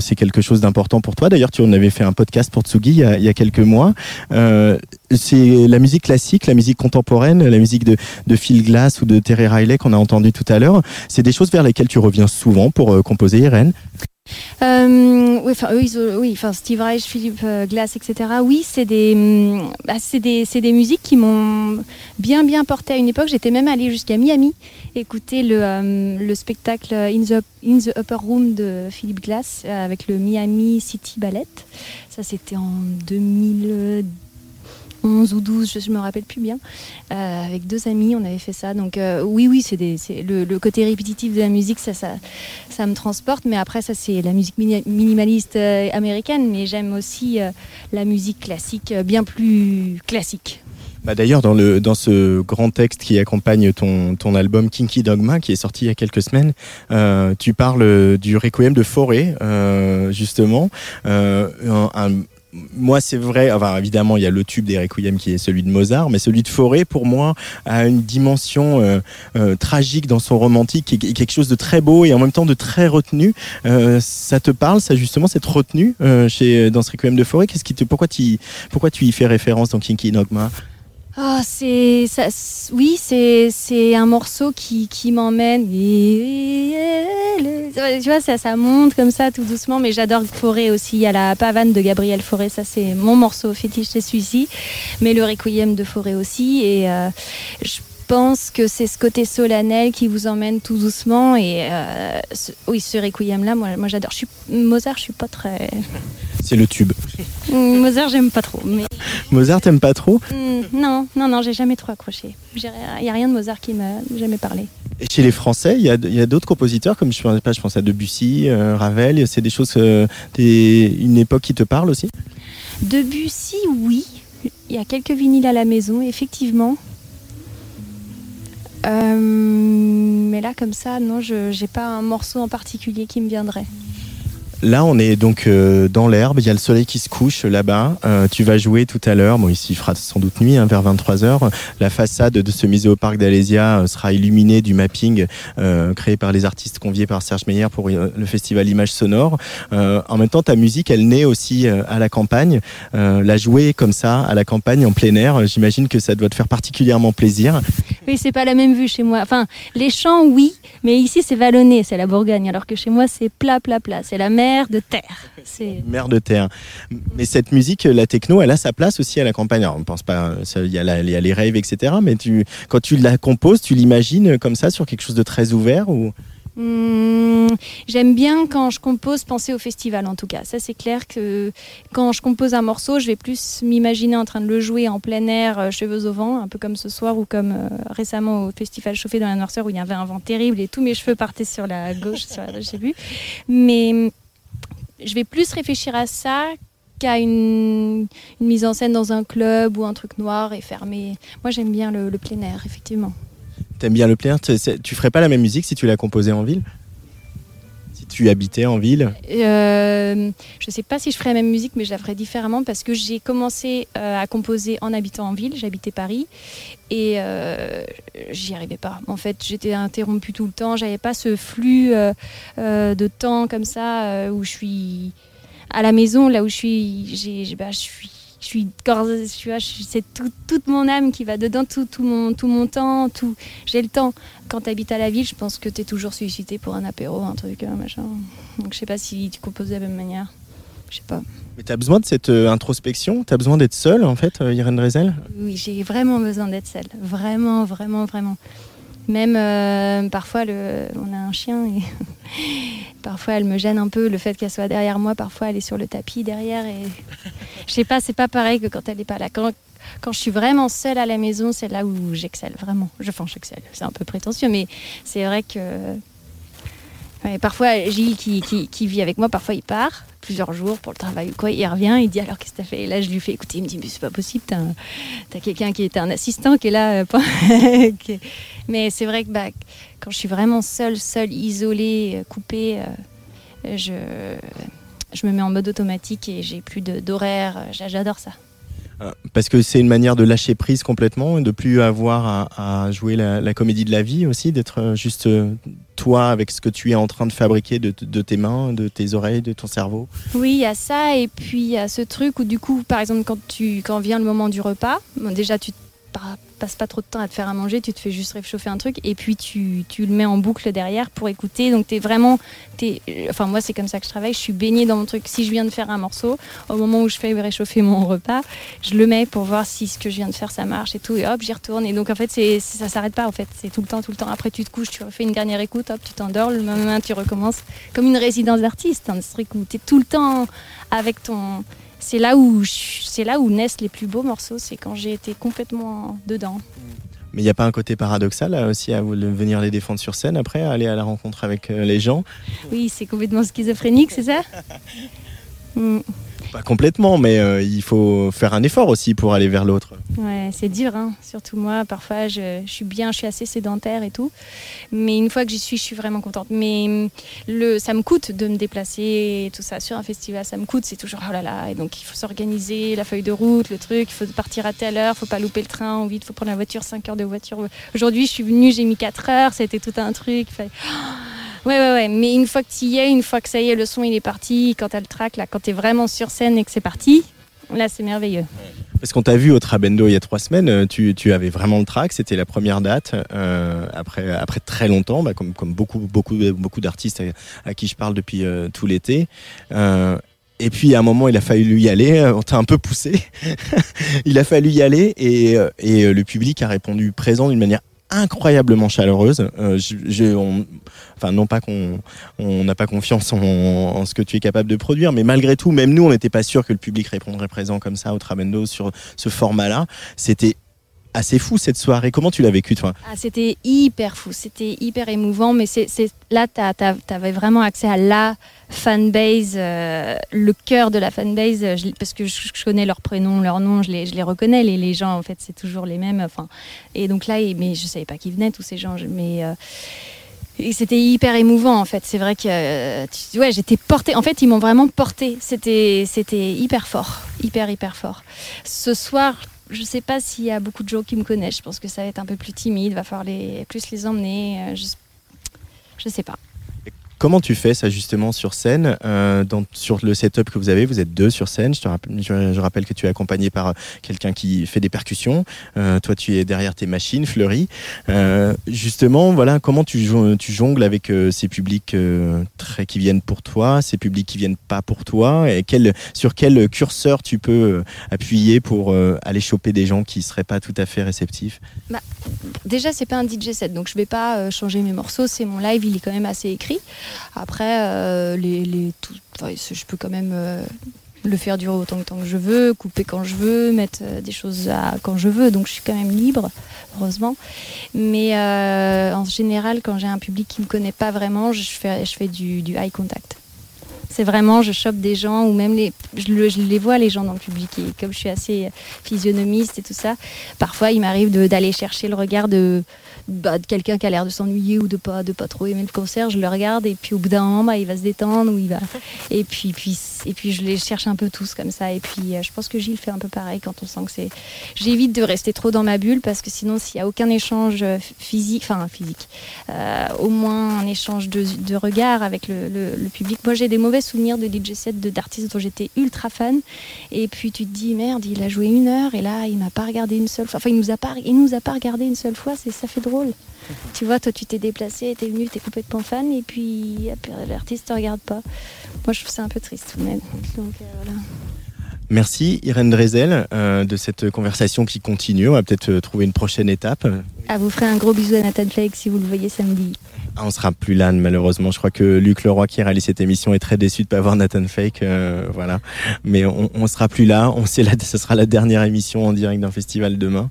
c'est quelque chose d'important pour toi. D'ailleurs, tu en avais fait un podcast pour Tsugi il y a, il y a quelques mois. Euh, c'est la musique classique, la musique contemporaine, la musique de, de Phil Glass ou de Terry Riley qu'on a entendu tout à l'heure. C'est des choses vers lesquelles tu reviens souvent pour euh, composer, Irène? Euh, oui, enfin, oui, enfin, Steve Reich, Philippe Glass, etc. Oui, c'est des, mm, bah, c'est des, des, musiques qui m'ont bien, bien porté à une époque. J'étais même allée jusqu'à Miami écouter le, le spectacle In the, In the Upper Room de Philippe Glass avec le Miami City Ballet. Ça, c'était en 2011 ou 12, je ne me rappelle plus bien. Euh, avec deux amis, on avait fait ça. Donc euh, oui, oui, c'est le, le, côté répétitif de la musique, ça, ça, me transporte. Mais après, ça, c'est la musique minimaliste euh, américaine. Mais j'aime aussi la musique classique, bien plus classique. Bah D'ailleurs, dans, ce grand texte qui accompagne ton, album Kinky Dogma, qui est sorti il y a quelques semaines, tu parles du Requiem de Forêt, justement. Un, moi, c'est vrai. Enfin, évidemment, il y a le tube des Requiem qui est celui de Mozart, mais celui de Forêt, pour moi, a une dimension euh, euh, tragique dans son romantique, est quelque chose de très beau et en même temps de très retenu. Euh, ça te parle, ça justement, cette retenue chez dans ce Requiem de Forêt Qu'est-ce qui te, pourquoi tu, pourquoi tu y fais référence dans Kinky Dogma ah, c'est ça, oui, c'est c'est un morceau qui, qui m'emmène. Tu vois, ça, ça monte comme ça tout doucement, mais j'adore Forêt aussi. Il y a la pavane de Gabriel Forêt, ça c'est mon morceau fétiche, c'est celui-ci. Mais le requiem de Forêt aussi. Et euh, je pense que c'est ce côté solennel qui vous emmène tout doucement. Et euh, oui, ce requiem-là, moi, moi j'adore. Mozart, je suis pas très. C'est le tube. Mm, Mozart, j'aime pas trop. Mais... Mozart, t'aimes pas trop mm, Non, non, non, j'ai jamais trop accroché. Il n'y a rien de Mozart qui m'a jamais parlé. Et chez les Français, il y a, a d'autres compositeurs, comme je, pas, je pense à Debussy, euh, Ravel. C'est des choses, euh, des, une époque qui te parle aussi? Debussy, oui. Il y a quelques vinyles à la maison, effectivement. Euh, mais là, comme ça, non, je n'ai pas un morceau en particulier qui me viendrait. Là, on est donc euh, dans l'herbe. Il y a le soleil qui se couche là-bas. Euh, tu vas jouer tout à l'heure. Bon, ici, il fera sans doute nuit, hein, vers 23h. La façade de ce musée au parc d'Alésia euh, sera illuminée du mapping créé par les artistes conviés par Serge Meyer pour le festival Images Sonores. en même temps, ta musique, elle naît aussi à la campagne. la jouer comme ça, à la campagne, en plein air, j'imagine que ça doit te faire particulièrement plaisir. Oui, c'est pas la même vue chez moi. Enfin, les champs, oui, mais ici, c'est vallonné, c'est la Bourgogne, alors que chez moi, c'est plat, plat, plat. C'est la mer de terre. Mer de terre. Mais cette musique, la techno, elle a sa place aussi à la campagne. on pense pas, il y, a les rêves, etc. Mais tu, quand tu la composes, tu l'imagines comme ça sur quelque chose de très ouvert ou? Hmm, j'aime bien quand je compose penser au festival en tout cas. Ça c'est clair que quand je compose un morceau, je vais plus m'imaginer en train de le jouer en plein air, euh, cheveux au vent, un peu comme ce soir ou comme euh, récemment au festival chauffé dans la noirceur où il y avait un vent terrible et tous mes cheveux partaient sur la gauche, sur la j'ai vu. Mais je vais plus réfléchir à ça qu'à une, mise en scène dans un club ou un truc noir et fermé. Moi j'aime bien le plein air effectivement. T'aimes bien le plein Tu ferais pas la même musique si tu la composais en ville? Tu habitais en ville euh, Je sais pas si je ferais la même musique, mais je la ferais différemment parce que j'ai commencé euh, à composer en habitant en ville. J'habitais Paris et euh, j'y arrivais pas. En fait, j'étais interrompue tout le temps. J'avais pas ce flux de temps comme ça où je suis à la maison, là où je suis. Bah, je suis je suis c'est toute mon âme qui va dedans, tout, tout, mon, tout mon temps, tout. J'ai le temps. Quand tu habites à la ville, je pense que tu es toujours sollicité pour un apéro, un truc, un machin. Donc je sais pas si tu composes de la même manière. Je sais pas. Mais tu as besoin de cette euh, introspection? Tu as besoin d'être seule, en fait, euh, Irène Drezel? Oui, j'ai vraiment besoin d'être seule. Vraiment, vraiment, vraiment. Même euh, parfois, le, on a un chien et parfois elle me gêne un peu le fait qu'elle soit derrière moi. Parfois, elle est sur le tapis derrière et je sais pas, c'est pas pareil que quand elle est pas là. Quand, quand je suis vraiment seule à la maison, c'est là où j'excelle vraiment. Je, enfin, j'excelle, c'est un peu prétentieux, mais c'est vrai que Parfois, Gilles qui, qui, vit avec moi, parfois il part plusieurs jours pour le travail ou quoi. Il revient, il dit alors qu'est-ce que t'as fait? Et là, je lui fais écouter. Il me dit mais c'est pas possible, t'as, un- t'as quelqu'un qui est un assistant qui est là. euh, Mais c'est vrai que bah, quand je suis vraiment seule, seule, isolée, euh, coupée, euh, je, je me mets en mode automatique et j'ai plus d'horaire. J'a- J'adore ça. Euh, Parce que c'est une manière de lâcher prise complètement et de plus avoir à, jouer la, comédie de la vie aussi, d'être euh, juste euh, toi avec ce que tu es en train de fabriquer de, tes mains, de tes oreilles, de ton cerveau. Oui, il y a ça, et puis il y a ce truc où du coup, par exemple, quand, tu, quand vient le moment du repas, déjà tu passes pas trop de temps à te faire à manger, tu te fais juste réchauffer un truc, et puis tu, tu le mets en boucle derrière pour écouter. Donc tu es vraiment, t'es- enfin moi c'est comme ça que je travaille, je suis baignée dans mon truc. Si je viens de faire un morceau, au moment où je fais réchauffer mon repas, je le mets pour voir si ce que je viens de faire ça marche et tout, et hop, j'y retourne. Et donc en fait, c'est, ça s'arrête pas en fait, c'est tout le temps, tout le temps. Après tu te couches, tu refais une dernière écoute, hop, tu t'endors, le lendemain tu recommences. Comme une résidence d'artiste, hein, ce truc où tu es tout le temps avec ton. C'est là où c'est là où naissent les plus beaux morceaux, c'est quand j'ai été complètement dedans. Mais il n'y a pas un côté paradoxal là, aussi à vous- de venir les défendre sur scène après, à aller à la rencontre avec euh, les gens? Oui, c'est complètement schizophrénique, c'est ça? Mm. Pas complètement, mais euh, il faut faire un effort aussi pour aller vers l'autre. Ouais, c'est dur, hein. surtout moi. Parfois, je, suis bien, je suis assez sédentaire et tout. Mais une fois que j'y suis, je suis vraiment contente. Mais hum, le, ça me coûte de me déplacer et tout ça. Sur un festival, ça me coûte. C'est toujours oh là là. Et donc, il faut s'organiser, la feuille de route, le truc. Il faut partir à telle heure, il faut pas louper le train. Vite, il faut prendre la voiture, 5 heures de voiture. Aujourd'hui, je suis venue, j'ai mis 4 heures. C'était tout un truc. Fallait- Ouais, ouais, ouais. Mais une fois que tu y es, une fois que ça y est, le son il est parti, quand t'as le track, là, quand t'es vraiment sur scène et que c'est parti, là c'est merveilleux. Parce qu'on t'a vu au Trabendo il y a trois semaines, euh, tu, tu avais vraiment le track, c'était la première date, euh, après, après très longtemps, bah, comme, comme beaucoup, beaucoup, beaucoup d'artistes à, qui je parle depuis euh, tout l'été. Et puis à un moment, il a fallu y aller, on t'a un peu poussé, il a fallu y aller et, et le public a répondu présent d'une manière incroyablement chaleureuse. Euh, je, je- on- enfin, non pas qu'on on n'a pas confiance en, en ce que tu es capable de produire, mais malgré tout, même nous, on n'était pas sûr que le public répondrait présent comme ça au Trabendo sur ce format-là. C'était assez fou cette soirée. Comment tu l'as vécu, toi? Ah, c'était hyper fou, c'était hyper émouvant, mais c'est là, tu avais vraiment accès à la fanbase, euh, le cœur de la fanbase, parce que je, connais leurs prénoms, leurs noms, je les, reconnais, les, gens, en fait, c'est toujours les mêmes. Et donc là, mais je savais pas qui venaient, tous ces gens, mais. euh, c'était hyper émouvant en fait. C'est vrai que euh, tu- ouais, j'étais portée. En fait, ils m'ont vraiment portée. C'était c'était hyper fort, hyper hyper fort. Ce soir, je sais pas s'il y a beaucoup de gens qui me connaissent. Je pense que ça va être un peu plus timide. Va falloir les plus les emmener. euh, Je, je sais pas. Comment tu fais ça justement sur scène euh, Sur le setup que vous avez, vous êtes deux sur scène. Je, rappelle, que tu es accompagné par euh, quelqu'un qui fait des percussions. Euh, toi, tu es derrière tes machines, Fleury. Justement, voilà, comment tu, jon- tu jongles avec ces publics très, qui viennent pour toi, ces publics qui viennent pas pour toi, et sur quel curseur tu peux appuyer pour aller choper des gens qui seraient pas tout à fait réceptifs? Déjà, c'est pas un DJ set, donc je vais pas changer mes morceaux. C'est mon live, il est quand même assez écrit. Après, euh, les, les tout- je peux quand même euh, le faire durer autant de temps que je veux, couper quand je veux, mettre euh, des choses à, quand je veux. Donc, je suis quand même libre, heureusement. Mais en général, quand j'ai un public qui me connaît pas vraiment, je fais, je fais du, du eye contact. C'est vraiment, je chope des gens ou même les, je, le- je les vois les gens dans le public et comme je suis assez physionomiste et tout ça, parfois il m'arrive d'aller chercher le regard de, bah, de quelqu'un qui a l'air de s'ennuyer ou de pas de pas trop aimer le concert. Je le regarde et puis au bout d'un moment, bah, il va se détendre ou il va et puis puis et puis je les cherche un peu tous comme ça et puis euh, je pense que Gilles fait un peu pareil quand on sent que c'est. J'évite de rester trop dans ma bulle parce que sinon s'il y a aucun échange euh, physique, enfin physique, euh, au moins un échange de, de regard avec le, le- le public. Moi j'ai des mauvais souvenirs de DJ set de- d'artistes dont j'étais ultra fan et puis tu te dis merde il a joué une heure et là il m'a pas regardé une seule fois. Enfin il nous a pas il nous a pas regardé une seule fois. C'est ça fait drôle. Tu vois, toi, tu t'es déplacé, t'es venu, t'es complètement fan, et puis l'artiste te regarde pas. Moi, je trouve ça un peu triste tout de même. Euh. Merci Irène Drezel euh, de cette conversation qui continue. On va peut-être euh, trouver une prochaine étape. Ah, vous ferez un gros bisou à Nathan Flake si vous le voyez samedi. Ah, on sera plus là, malheureusement. Je crois que Luc Leroy, qui réalise cette émission, est très déçu de pas avoir Nathan Fake. euh, voilà. Mais on, on sera plus là. On sait ce sera la dernière émission en direct d'un festival demain.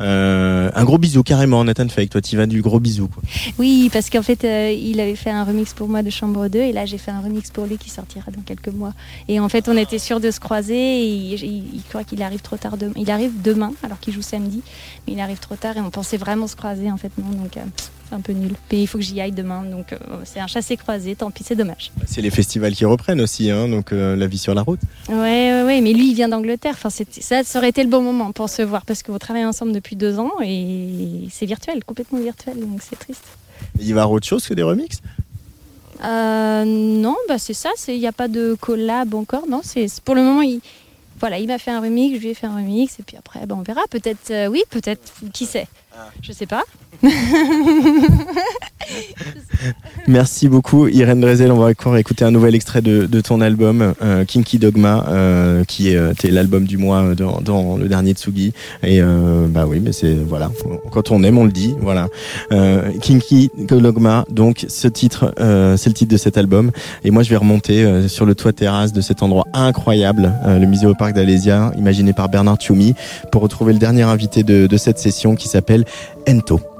Euh, un gros bisou, carrément, Nathan Fake. Toi, tu vas du gros bisou. Quoi. Oui, parce qu'en fait, euh, il avait fait un remix pour moi de Chambre 2 et là, j'ai fait un remix pour lui qui sortira dans quelques mois. Et en fait, on était sûr de se croiser et il, il- il croit qu'il arrive trop tard demain. Il arrive demain, alors qu'il joue samedi, mais il arrive trop tard et on pensait vraiment se croiser en fait, non, donc euh, c'est un peu nul. Mais il faut que j'y aille demain, donc euh, c'est un chassé-croisé, tant pis, c'est dommage. C'est les festivals qui reprennent aussi, hein, donc euh, la vie sur la route. Ouais, ouais, ouais, mais lui, il vient d'Angleterre. Enfin, ça, ça aurait été le bon moment pour se voir parce qu'on travaille ensemble depuis deux ans et c'est virtuel, complètement virtuel, donc c'est triste. Il va avoir autre chose que des remixes? Euh, non, bah c'est ça. Il n'y a pas de collab encore. Non, c'est c'est- pour le moment. Il, voilà, il m'a fait un remix, je lui ai fait un remix, et puis après, bah, on verra. Peut-être, euh, oui, peut-être. Qui sait Je sais pas. Merci beaucoup Irène Drezel. On va encore écouter un nouvel extrait de, de ton album euh, Kinky Dogma, euh, qui est euh, l'album du mois dans, dans le dernier Tsugi. Et euh, bah oui, mais c'est voilà, quand on aime, on le dit. Voilà, euh, Kinky Dogma. Donc ce titre, euh, c'est le titre de cet album. Et moi, je vais remonter euh, sur le toit terrasse de cet endroit incroyable, euh, le musée au parc d'Alésia, imaginé par Bernard Tchoumi, pour retrouver le dernier invité de, de cette session qui s'appelle Ento.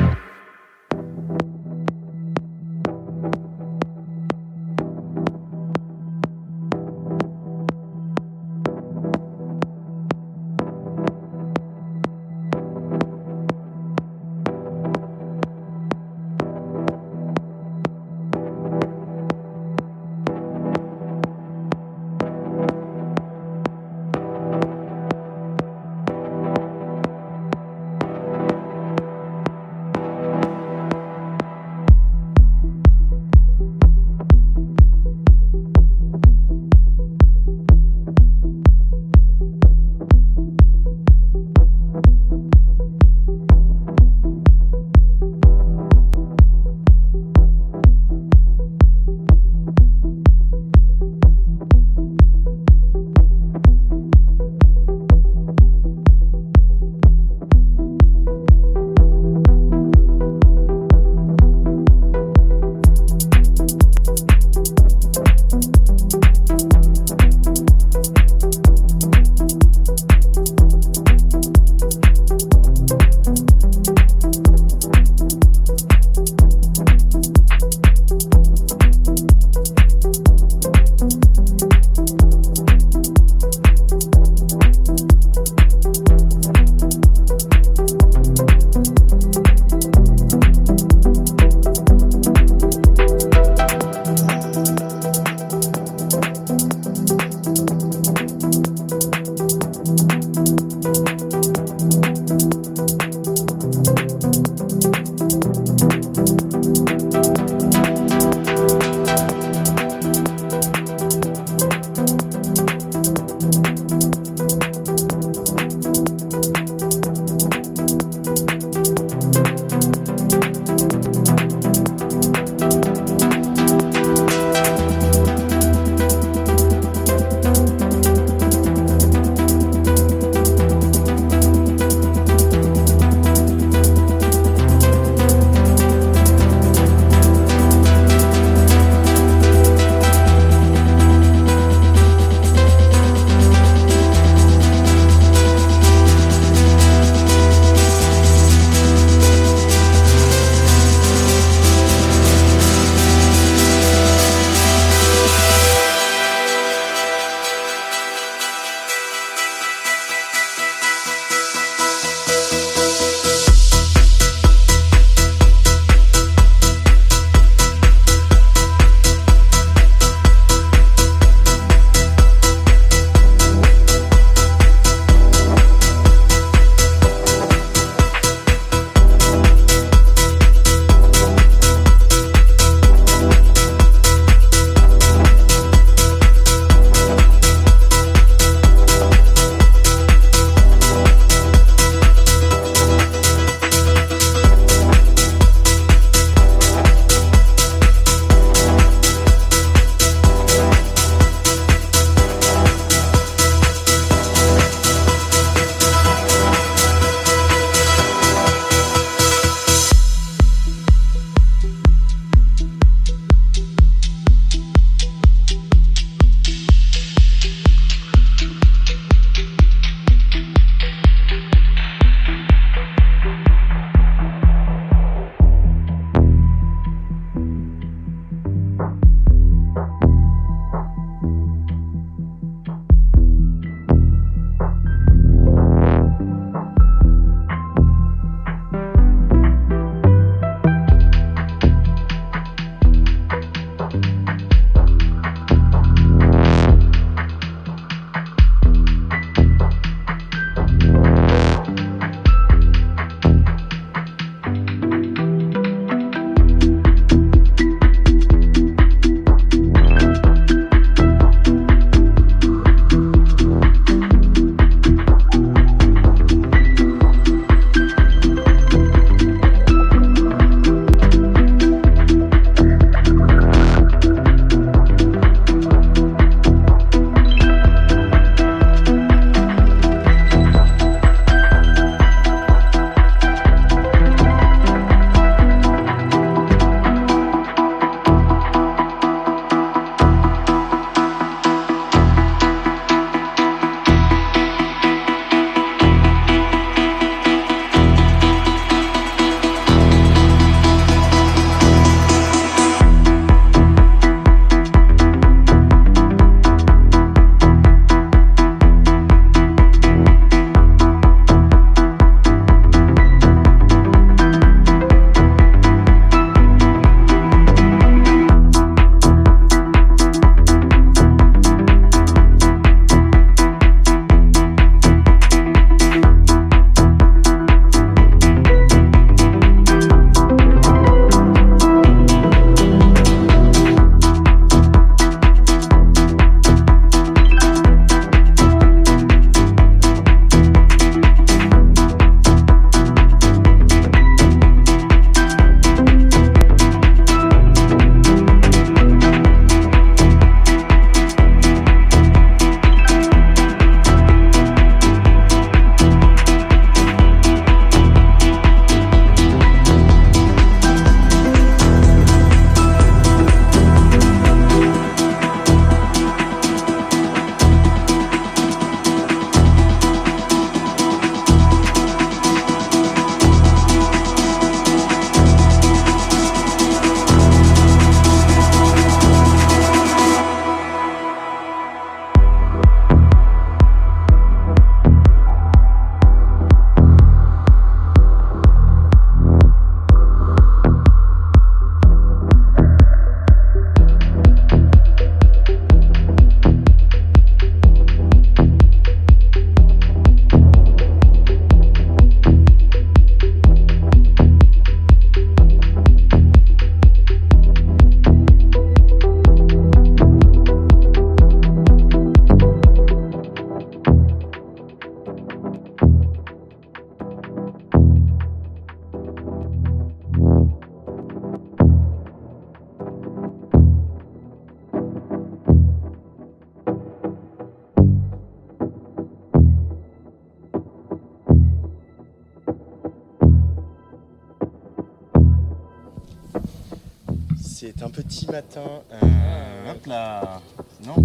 C'est un petit matin. euh, hop là. Non.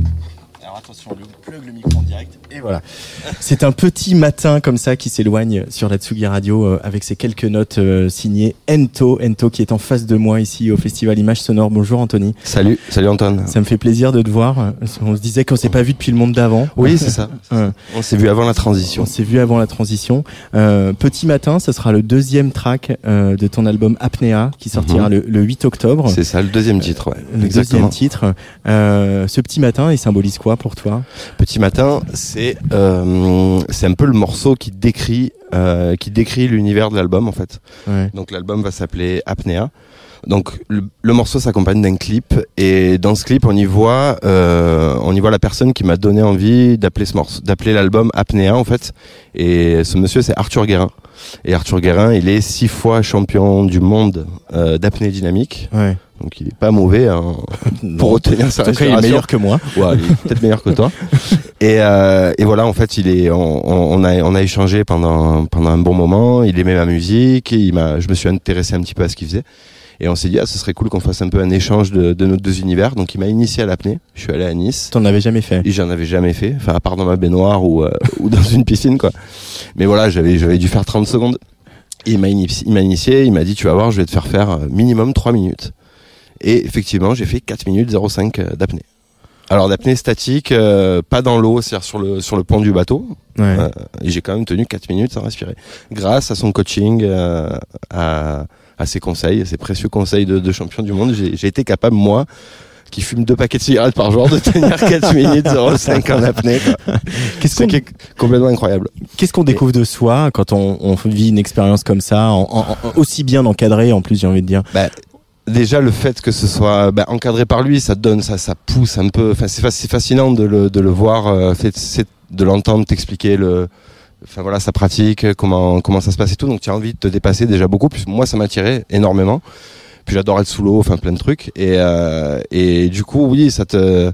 Alors attention, le plug le micro en direct. Et voilà. C'est un petit matin comme ça qui s'éloigne sur la Tsugi Radio euh, avec ces quelques notes euh, signées Ento. Ento qui est en face de moi ici au Festival Image Sonore. Bonjour Anthony. Salut, salut Antoine. Ça me fait plaisir de te voir. On se disait qu'on s'est pas vu depuis le monde d'avant. Oui, c'est ça. Euh, On s'est vu avant la transition. on s'est vu avant la transition. Euh, Petit matin, ce sera le deuxième track euh, de ton album Apnea qui sortira Mhm. le, le 8 octobre. C'est ça, le deuxième titre, ouais. Le Exactement. deuxième titre. Euh, ce petit matin, il symbolise quoi pour toi Petit matin, c'est euh, c'est un peu le morceau qui décrit euh, qui décrit l'univers de l'album en fait. Ouais. Donc l'album va s'appeler Apnea. Donc le, le morceau s'accompagne d'un clip et dans ce clip on y voit euh, on y voit la personne qui m'a donné envie d'appeler ce morceau d'appeler l'album Apnea en fait et ce monsieur c'est Arthur Guérin et Arthur Guérin il est six fois champion du monde euh, d'apnée dynamique Ouais. donc il est pas mauvais hein, pour retenir sa cas, il est respiration. meilleur que moi. Ouais, il est peut-être meilleur que toi. Et, euh, et voilà, en fait, il est, on, on a, on a échangé pendant, pendant un bon moment. Il aimait ma musique. Et il m'a, je me suis intéressé un petit peu à ce qu'il faisait. Et on s'est dit, ah, ce serait cool qu'on fasse un peu un échange de, de nos deux univers. Donc, il m'a initié à l'apnée. Je suis allé à Nice. T'en avais jamais fait. J'en avais jamais fait. Enfin, à part dans ma baignoire ou, euh, ou dans une piscine, quoi. Mais voilà, j'avais, j'avais dû faire 30 secondes. Et il m'a initié, il m'a initié, il m'a dit, tu vas voir, je vais te faire faire euh, minimum 3 minutes. Et effectivement, j'ai fait 4 minutes 05 euh, d'apnée. Alors d'apnée statique, euh, pas dans l'eau, c'est-à-dire sur le, sur le pont du bateau. Ouais. Euh, et j'ai quand même tenu 4 minutes sans respirer. Grâce à son coaching, euh, à, à ses conseils, à ses précieux conseils de, de champion du monde, j'ai été capable, moi, qui fume deux paquets de cigarettes par jour, de tenir 4 minutes 05 en apnée. Qu'est-ce quelque- complètement incroyable. qu'est-ce qu'on découvre de soi quand on, on vit une expérience comme ça, en- en- en- aussi bien encadrée en plus, j'ai envie de dire? Bah, déjà le fait que ce soit bah, encadré par lui, ça donne, ça, ça pousse un peu. Enfin, c'est fa- c'est fascinant de le, de le voir, euh, de l'entendre t'expliquer le, enfin voilà, sa pratique, comment comment ça se passe et tout. Donc tu as envie de te dépasser déjà beaucoup. Plus moi, ça m'attirait énormément. Puis j'adore être sous l'eau, enfin plein de trucs. Et euh, et du coup, oui, ça te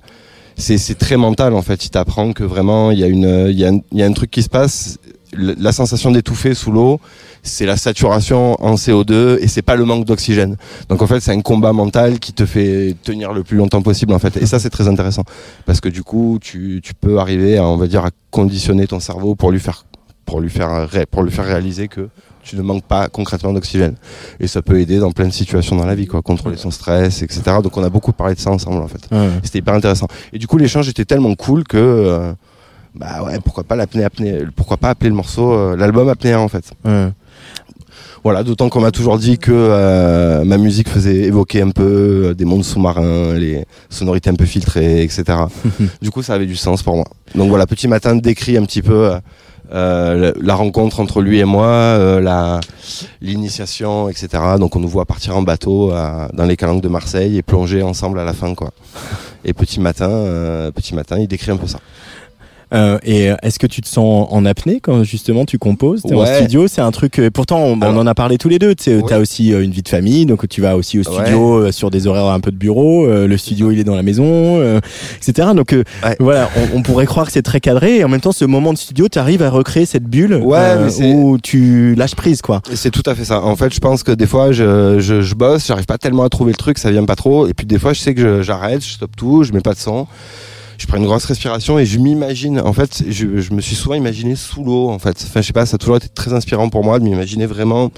c'est c'est très mental en fait. Il t'apprend que vraiment il y a une il y a un, il y a un truc qui se passe. La sensation d'étouffer sous l'eau, c'est la saturation en CO2 et c'est pas le manque d'oxygène. Donc en fait, c'est un combat mental qui te fait tenir le plus longtemps possible en fait. Et ça, c'est très intéressant parce que du coup, tu, tu peux arriver à, on va dire, à conditionner ton cerveau pour lui faire, pour lui faire, pour lui faire réaliser que tu ne manques pas concrètement d'oxygène. Et ça peut aider dans plein de situations dans la vie, quoi, contrôler son stress, etc. Donc on a beaucoup parlé de ça ensemble en fait. Ouais. C'était hyper intéressant. Et du coup, l'échange était tellement cool que, euh, bah ouais, pourquoi pas l'apnée, apnée, pourquoi pas appeler le morceau, euh, l'album apnée en fait. Ouais. Voilà, d'autant qu'on m'a toujours dit que euh, ma musique faisait évoquer un peu des mondes sous-marins, les sonorités un peu filtrées, etc. du coup, ça avait du sens pour moi. Donc voilà, Petit Matin décrit un petit peu euh, la rencontre entre lui et moi, euh, l'initiation, etc. Donc on nous voit partir en bateau dans les calanques de Marseille et plonger ensemble à la fin, quoi. Et Petit Matin, euh, Petit Matin, il décrit un peu ça. Euh, et euh, est-ce que tu te sens en apnée quand justement tu composes? T'es en Ouais. studio C'est un truc. euh, pourtant, on, on en a parlé tous les deux. Tu Oui. as aussi euh, une vie de famille, donc tu vas aussi au studio euh, sur des horaires un peu de bureau. euh, le studio, il est dans la maison, euh, etc. Donc euh, Ouais. voilà, on, on pourrait croire que c'est très cadré. Et en même temps, ce moment de studio, tu arrives à recréer cette bulle Ouais, où tu lâches prise, quoi. C'est tout à fait ça. En fait, je pense que des fois, je, je, je bosse, j'arrive pas tellement à trouver le truc, ça vient pas trop. Et puis des fois, je sais que je- j'arrête, je stoppe tout, je mets pas de son. Je prends une grosse respiration et je m'imagine. En fait, je, je me suis souvent imaginé sous l'eau. En fait, enfin, je sais pas, ça a toujours été très inspirant pour moi de m'imaginer vraiment,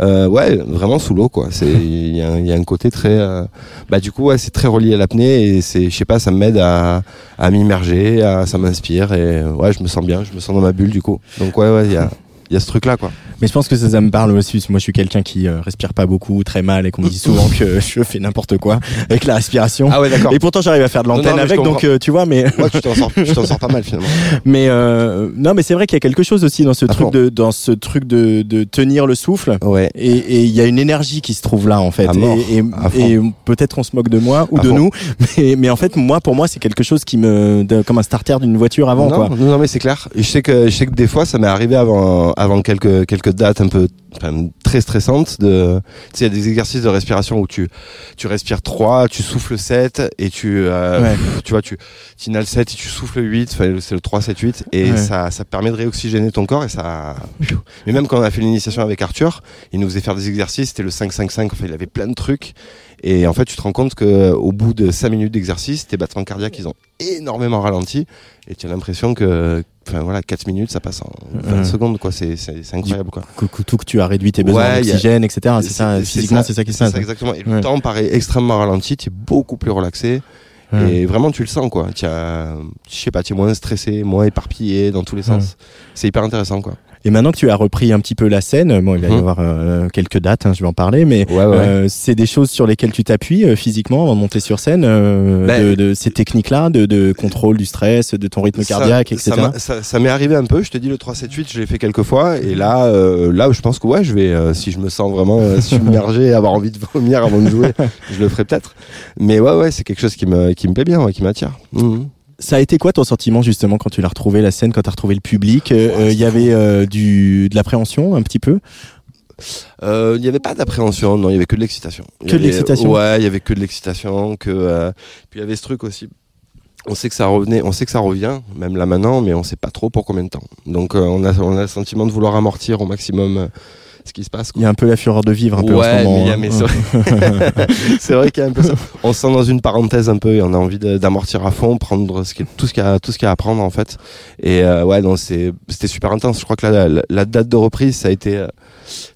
euh, ouais, vraiment sous l'eau, quoi. C'est, il y, a un- il y a un côté très, euh, bah du coup, ouais, c'est très relié à l'apnée et c'est, je sais pas, ça m'aide à, à m'immerger, à, ça m'inspire et ouais, je me sens bien, je me sens dans ma bulle du coup. Donc ouais, ouais, il y a, il y a ce truc là, quoi. Mais je pense que ça, ça me parle aussi. Moi, je suis quelqu'un qui euh, respire pas beaucoup, très mal, et qu'on me dit souvent que je fais n'importe quoi avec la respiration. Ah ouais, d'accord. Et pourtant, j'arrive à faire de l'antenne avec, donc euh, tu vois, mais. Ouais, tu t'en sors, pas mal finalement. Mais euh, non, mais c'est vrai qu'il y a quelque chose aussi dans ce À truc de dans ce truc de, de tenir le souffle. Ouais. Et et il y a une énergie qui se trouve là en fait. Et et, et peut-être qu'on se moque de moi ou À de fond. nous, mais mais en fait moi pour moi c'est quelque chose qui me de- comme un starter d'une voiture avant non, quoi. non, non, mais c'est clair. Je sais que je sais que des fois, ça m'est arrivé avant avant quelques quelques dates un peu enfin, très stressantes. De, tu sais, il y a des exercices de respiration où tu tu respires 3, tu souffles 7 et tu euh, Ouais. tu vois tu inhales 7 et tu souffles 8. Enfin, c'est le 3 7 8 et Ouais. ça ça permet de réoxygéner ton corps et ça. Mais même quand on a fait l'initiation avec Arthur, il nous faisait faire des exercices. C'était le 5 5 5. Enfin, il avait plein de trucs Et en fait, tu te rends compte que au bout de 5 minutes d'exercice, tes battements cardiaques, ils ont énormément ralenti. Et tu as l'impression que, enfin voilà, 4 minutes, ça passe en 20 Ouais. secondes, quoi. C'est, incroyable, quoi. Tout que tu as réduit tes besoins Ouais, y a- d'oxygène, etc. C'est ça, physiquement, c'est ça qui se passe. exactement. Et le temps paraît extrêmement ralenti, tu es beaucoup plus relaxé. Et vraiment, tu le sens, quoi. Tu as, je sais pas, tu es moins stressé, moins éparpillé dans tous les sens. C'est hyper intéressant, quoi. Et maintenant que tu as repris un petit peu la scène, bon, il va y Mhm. avoir euh, quelques dates, hein, je vais en parler, mais Ouais, ouais. euh, c'est des choses sur lesquelles tu t'appuies euh, physiquement avant de monter sur scène, euh, Ben, de, de ces techniques-là, de, de contrôle du stress, de ton rythme Ça- cardiaque, etc. Ça, ça- ça m'est arrivé un peu. Je te dis le 3-7-8, je l'ai fait quelques fois. Et là, euh, là, je pense que ouais, je vais, euh, si je me sens vraiment euh, submergé, et avoir envie de vomir avant de jouer, je le ferai peut-être. Mais ouais, ouais, c'est quelque chose qui me, qui me plaît bien, ouais, qui m'attire. Mhm. Ça a été quoi ton sentiment justement quand tu l'as retrouvé la scène, quand tu as retrouvé le public Euh, euh, Il y avait euh, du, de l'appréhension un petit peu? Euh, Il n'y avait pas d'appréhension, non, il y avait que de l'excitation. Que de l'excitation Ouais, il y avait que de l'excitation, que euh, puis il y avait ce truc aussi. On sait que ça revenait, on sait que ça revient, même là maintenant, mais on sait pas trop pour combien de temps. Donc euh, on a on a le sentiment de vouloir amortir au maximum euh, ce qui se passe. Il y a un peu la fureur de vivre un peu ouais, en ce moment. mais, il y a- hein. mais c'est vrai, c'est vrai qu'il y a un peu ça. On se sent dans une parenthèse un peu et on a envie d'amortir à fond, prendre ce qui est- tout ce qu'il y a, tout ce qu'il y a à prendre en fait. Et euh, ouais, non, c'est, c'était super intense. Je crois que la, la, la date de reprise, ça a été, euh,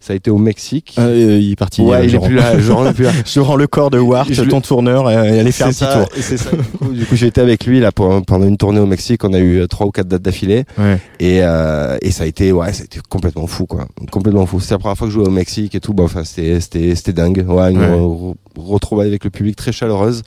ça a été au Mexique. Euh, il est parti. Ouais, il est Joran. plus là. Joran est plus là. Je rends le corps de Wart, Je ton tourneur, euh, et aller faire un petit tour. C'est ça. Du coup, du coup, j'ai été avec lui là pour- pendant une tournée au Mexique. On a eu euh, trois ou quatre dates d'affilée. Ouais. Et, euh, et ça a été, ouais, ça a été complètement fou, quoi. Complètement fou. C'était la première fois que je jouais au Mexique et tout. Bon, enfin, c'était, c'était, c'était dingue. Ouais, une Ouais. re- retrouvaille avec le public très chaleureuse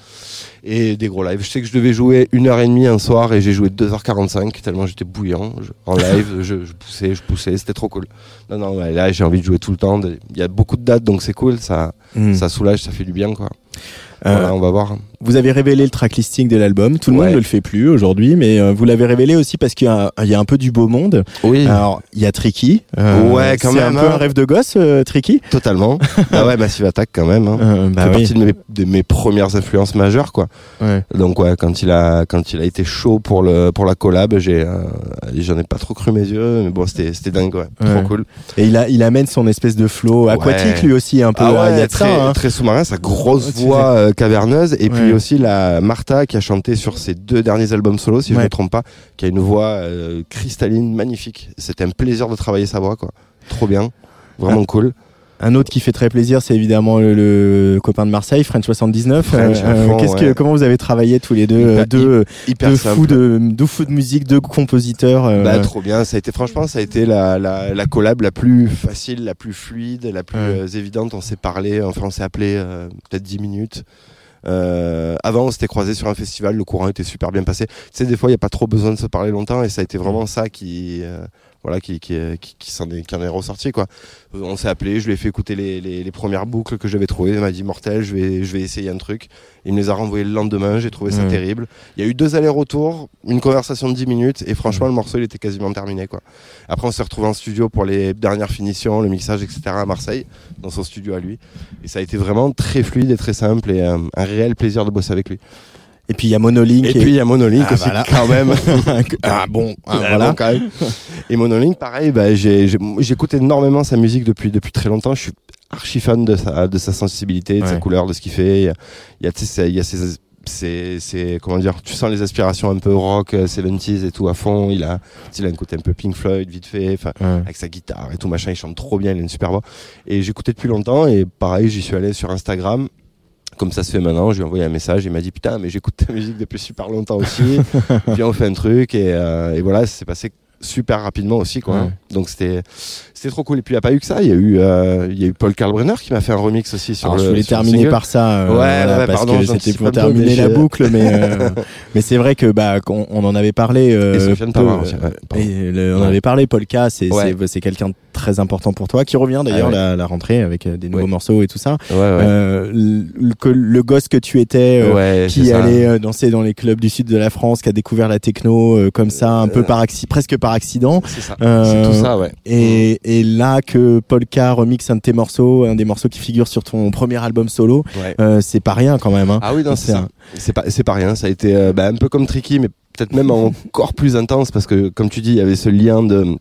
et des gros lives. Je sais que je devais jouer une heure et demie un soir et j'ai joué 2h45 tellement j'étais bouillant. Je- en live, je, je poussais, je poussais. C'était trop cool. Non, non, ouais, là, j'ai envie de jouer tout le temps. Il y a beaucoup de dates, donc c'est cool. Ça, Mm. ça soulage, ça fait du bien, quoi. Euh, Voilà, on va voir. Vous avez révélé le track listing de l'album. Tout le monde Ouais. ne le fait plus aujourd'hui, mais euh, vous l'avez révélé aussi parce qu'il y, a il y a un peu du beau monde. Oui. Alors, il y a Tricky. Euh, Ouais, quand c'est même, un peu hein. un rêve de gosse, Tricky. Totalement. ah ouais, Massive Attack quand même. Hein. Bah fait oui. partie de mes, de mes premières influences majeures, quoi. Ouais. Donc ouais, quand il a quand il a été chaud pour le pour la collab, j'ai j'en ai pas trop cru mes yeux, mais bon, c'était c'était dingue, ouais. Ouais. Trop cool. Et il, a, il amène son espèce de flow aquatique Ouais. lui aussi, un peu. Ah euh, il y ouais, a de très, ça, hein. très sous-marin, sa grosse Ouais, voix euh, caverneuse, et puis aussi la Martha qui a chanté sur ses deux derniers albums solo, si je Ouais. me trompe pas, qui a une voix euh, cristalline, magnifique. C'était un plaisir de travailler sa voix, quoi. Trop bien, vraiment Ah. cool. Un autre qui fait très plaisir, c'est évidemment le, le copain de Marseille, French 79. French à Euh, fond, qu'est-ce que, ouais. comment vous avez travaillé tous les deux, Hyper- euh, deux, Hyper deux fous de, deux fous de musique, deux compositeurs. euh, Bah, trop bien. Ça a été, franchement, ça a été la, la, la collab la plus facile, la plus fluide, la plus Ouais. euh, évidente. On s'est parlé, enfin, on s'est appelé euh, peut-être 10 minutes. Euh, avant, on s'était croisé sur un festival, le courant était super bien passé. Tu sais, des fois, il n'y a pas trop besoin de se parler longtemps et ça a été vraiment ça qui, euh, voilà, qui, qui, qui, qui s'en est, qui en est ressorti, quoi. On s'est appelé, je lui ai fait écouter les, les, les premières boucles que j'avais trouvées. Il m'a dit, mortel, je vais, je vais essayer un truc. Il me les a renvoyées le lendemain, j'ai trouvé ça Ouais. terrible. Il y a eu deux allers-retours, une conversation de 10 minutes et franchement, le morceau, il était quasiment terminé, quoi. Après, on s'est retrouvé en studio pour les dernières finitions, le mixage, etc. à Marseille, dans son studio à lui. Et ça a été vraiment très fluide et très simple et euh, un réel plaisir de bosser avec lui. Et puis il y a Monolink. Et puis il y a Monolink Ah, aussi, voilà. quand même. ah bon, ah, Ah, voilà. bon, quand même. Et Monolink, pareil, bah, j'écoute énormément sa musique depuis, depuis très longtemps. Je suis archi fan de sa, de sa sensibilité, de sa couleur, de ce qu'il fait. Il y a, il y a, tu sais, c'est- comment dire, tu sens les aspirations un peu rock, euh, 70s et tout à fond. Il a, il a un côté un peu Pink Floyd, vite fait, Ouais. avec sa guitare et tout machin. Il chante trop bien, il a une super voix. Et j'écoutais depuis longtemps et pareil, j'y suis allé sur Instagram. Comme ça se fait maintenant, je lui ai envoyé un message, il m'a dit putain mais j'écoute ta musique depuis super longtemps aussi, viens on fait un truc et, euh, et voilà, ça s'est passé super rapidement aussi quoi. Ouais. Donc c'était c'était trop cool et puis il n'y a pas eu que ça, il y a eu euh, il y a eu Paul Kalbrenner qui m'a fait un remix aussi sur Alors, le je voulais sur terminer par ça, euh, Ouais, voilà, ouais, parce pardon, que c'était pour terminer la boucle, mais euh, mais c'est vrai que bah qu'on- on, en avait parlé. Et Sofiane peu, Pavard aussi, et le- on en avait parlé. C'est Ouais. c'est c'est quelqu'un de très important pour toi, qui revient d'ailleurs Ah la, la rentrée avec des nouveaux morceaux et tout ça. Le, le gosse que tu étais, qui allait danser dans les clubs du sud de la France, qui a découvert la techno comme ça, un peu par acci- presque par accident. C'est ça. Euh, c'est tout ça ouais. Et, et là que Polka remixe un de tes morceaux, un des morceaux qui figure sur ton premier album solo, Ouais. euh, c'est pas rien quand même. Hein. Ah oui, non, c'est C'est ça. un- C'est pas, c'est pas rien. Ça a été euh, bah, un peu comme Tricky, mais peut-être même encore plus intense parce que, comme tu dis, il y avait ce lien de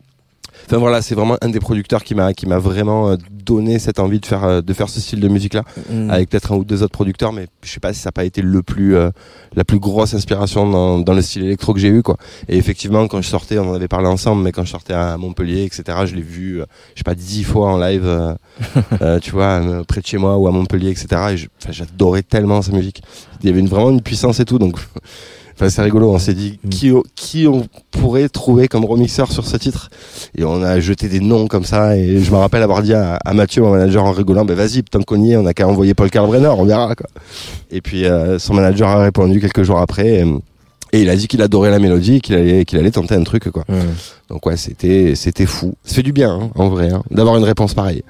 Enfin voilà, c'est vraiment un des producteurs qui m'a qui m'a vraiment euh, donné cette envie de faire euh, de faire ce style de musique là, Mm. avec peut-être un ou deux autres producteurs, mais je sais pas si ça n'a pas été le plus euh, la plus grosse inspiration dans, dans le style électro que j'ai eu quoi. Et effectivement, quand je sortais, on en avait parlé ensemble, mais quand je sortais à Montpellier, etc., je l'ai vu, euh, je sais pas, dix fois en live, euh, tu vois, près de chez moi ou à Montpellier, etc. Et j'adorais tellement sa musique. Il y avait une, vraiment une puissance et tout, donc. Enfin, c'est rigolo, on s'est dit Mm. qui, qui on pourrait trouver comme remixeur sur ce titre et on a jeté des noms comme ça et je me rappelle avoir dit à, à Mathieu mon manager en rigolant ben vas-y tant qu'on y est on a qu'à envoyer Paul Kalbrenner on verra quoi et puis euh, son manager a répondu quelques jours après et, et il a dit qu'il adorait la mélodie et qu'il allait qu'il allait tenter un truc quoi Ouais. donc ouais c'était c'était fou ça fait du bien hein, en vrai hein, d'avoir une réponse pareille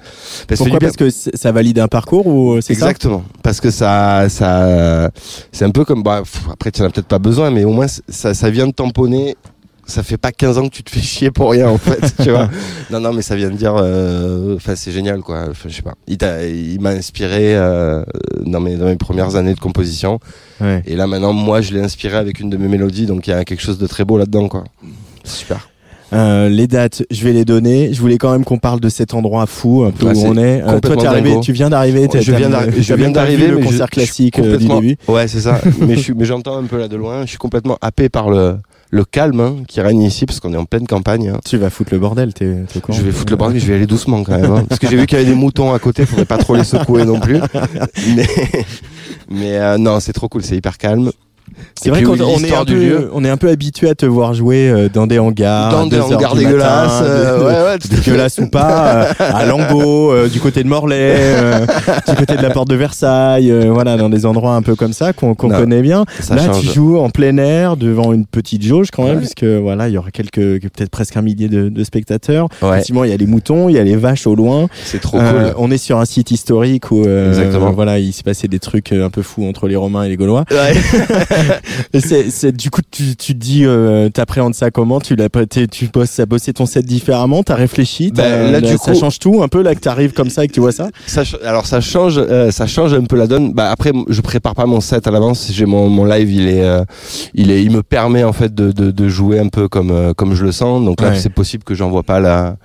Parce Pourquoi? Parce que c'est- ça valide un parcours ou c'est ça? Exactement. Parce que ça, ça, c'est un peu comme, bah, pff, après tu n'en as peut-être pas besoin, mais au moins ça, ça vient de tamponner. Ça fait pas 15 ans que tu te fais chier pour rien en fait, tu vois. Non, non, mais ça vient de dire, euh, enfin c'est génial quoi. Enfin, je sais pas. Il, m'a inspiré euh, dans mes dans mes premières années de composition. Ouais. Et là maintenant, moi, je l'ai inspiré avec une de mes mélodies, donc il y a quelque chose de très beau là-dedans quoi. Super. Euh, les dates, je vais les donner. Je voulais quand même qu'on parle de cet endroit fou, un peu Ouais, où on est. Euh, toi, t'es arrivé, tu viens d'arriver. t'as- je viens d'arri- t'as je viens d'arriver, le je- concert je classique euh, du complètement- début. Ouais, c'est ça. je mais j'entends un peu là de loin. Je suis complètement happé par le le calme hein, qui règne ici parce qu'on est en pleine campagne. hein. Tu vas foutre le bordel, t'es courant Je vais foutre le bordel, mais je vais aller doucement quand même. hein. parce que j'ai vu qu'il y avait des moutons à côté, faudrait pas trop les secouer non plus. Mais, mais euh, non, c'est trop cool, c'est hyper calme. C'est vrai qu'on est, un peu, on est un peu habitué à te voir jouer euh, dans des hangars, Dans des 2 heures hangars dégueulasses, euh, ouais, dégueulasses ou pas, euh, à Langot, euh, du côté de Morlaix, du côté de la porte de Versailles, voilà, dans des endroits un peu comme ça qu'on connaît bien. Ça Là, change. tu joues en plein air devant une petite jauge quand même, Ouais. puisque voilà, il y aura quelques, peut-être presque un millier de, de spectateurs. Effectivement, il y a les moutons, il y a les vaches au loin. c'est trop cool. on est sur un site historique où, voilà, il s'est passé des trucs un peu fous entre les Romains et les Gaulois. C'est, du coup, tu, tu te dis, euh, t'appréhendes ça comment? Tu l'as, tu bosses, as bossé ton set différemment? T'as réfléchi? Ben, t'as- là, du ça coup- change tout un peu là que t'arrives comme ça et que tu vois ça? Ça, alors ça change, euh, ça change un peu la donne. Bah après, je prépare pas mon set à l'avance. J'ai mon, mon live, il est, euh, il est, il me permet en fait de, de, de jouer un peu comme euh, comme je le sens. Donc là, Ouais. c'est possible que j'envoie pas la,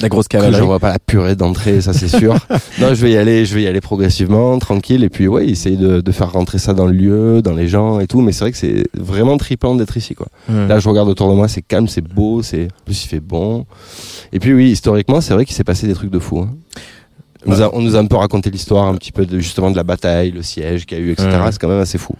La grosse que cavalerie. j'envoie pas la purée d'entrée, ça c'est sûr. non, je vais y aller, je vais y aller progressivement, tranquille, et puis ouais, essayer de, de faire rentrer ça dans le lieu, dans les gens et tout. Mais c'est vrai que c'est vraiment d'être ici, quoi. Là, je regarde autour de moi, c'est calme, c'est beau, c'est, en plus il fait bon. Et puis oui, historiquement, c'est vrai qu'il s'est passé des trucs de fou. hein. On nous, a, on nous a un peu raconté l'histoire un petit peu de justement de la bataille, le siège qu'il y a eu, etc. C'est quand même assez fou.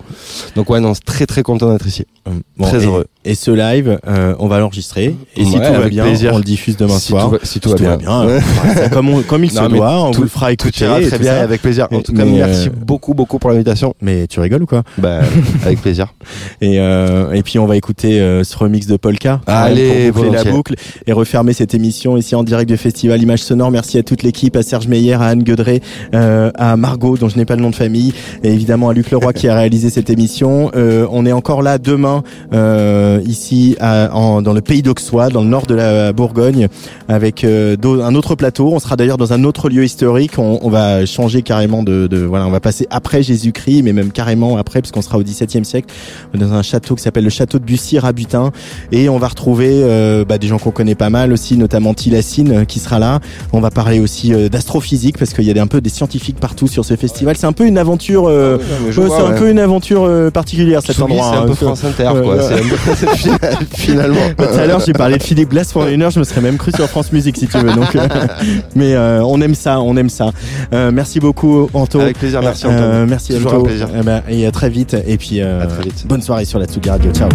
Donc ouais, non, c'est très très content d'être ici. Hum, bon, Très et, heureux. Et ce live, euh, on va l'enregistrer. Et si tout va bien, plaisir. on le diffuse demain si, soir. tout va, si tout Si va bien. comme, on- comme il Non, se doit, on tout- vous le fera Tout écouter. ira et très tout bien, avec plaisir. En tout cas, merci euh, beaucoup beaucoup pour l'invitation. Mais tu rigoles ou quoi? Bah, avec plaisir. et, euh, et puis on va écouter ce remix de Polka même, Allez, pour la boucle et refermer cette émission ici en direct du festival Image Sonore. Merci à toute l'équipe, à Serge Meyer, à Anne Guedré, euh, à Margot dont je n'ai pas le nom de famille et évidemment à Luc Leroy qui a réalisé cette émission. Euh, on est encore là demain euh, ici en, dans le pays d'Auxois, dans le nord de la Bourgogne, avec un autre plateau. On sera d'ailleurs dans un autre lieu historique. On, on va changer carrément de, de voilà, on va passer après Jésus-Christ, mais même carrément après, parce qu'on sera au XVIIe siècle dans un château qui s'appelle le château de Bussy Rabutin et on va retrouver bah, des gens qu'on connaît pas mal aussi notamment Tilacine euh, qui sera là on va parler aussi euh, parce qu'il y a des- un peu des scientifiques partout sur ce festival c'est un peu une aventure euh, euh, vois, c'est un ouais. peu une aventure euh, particulière cet endroit c'est un hein. peu France Inter, Ouais, quoi. ouais. Finalement. Tout à l'heure, j'ai parlé de Philippe Glass pendant une heure. Je me serais même cru sur France Musique, si tu veux. Donc, euh, mais euh, on aime ça, on aime ça. Euh, merci beaucoup, Anto. Avec plaisir, merci, Euh, Antoine. merci, Toujours Anto. un plaisir. Eh ben, et à très vite. Et puis, euh, À très vite. bonne soirée sur la Tsugi Radio. Ciao.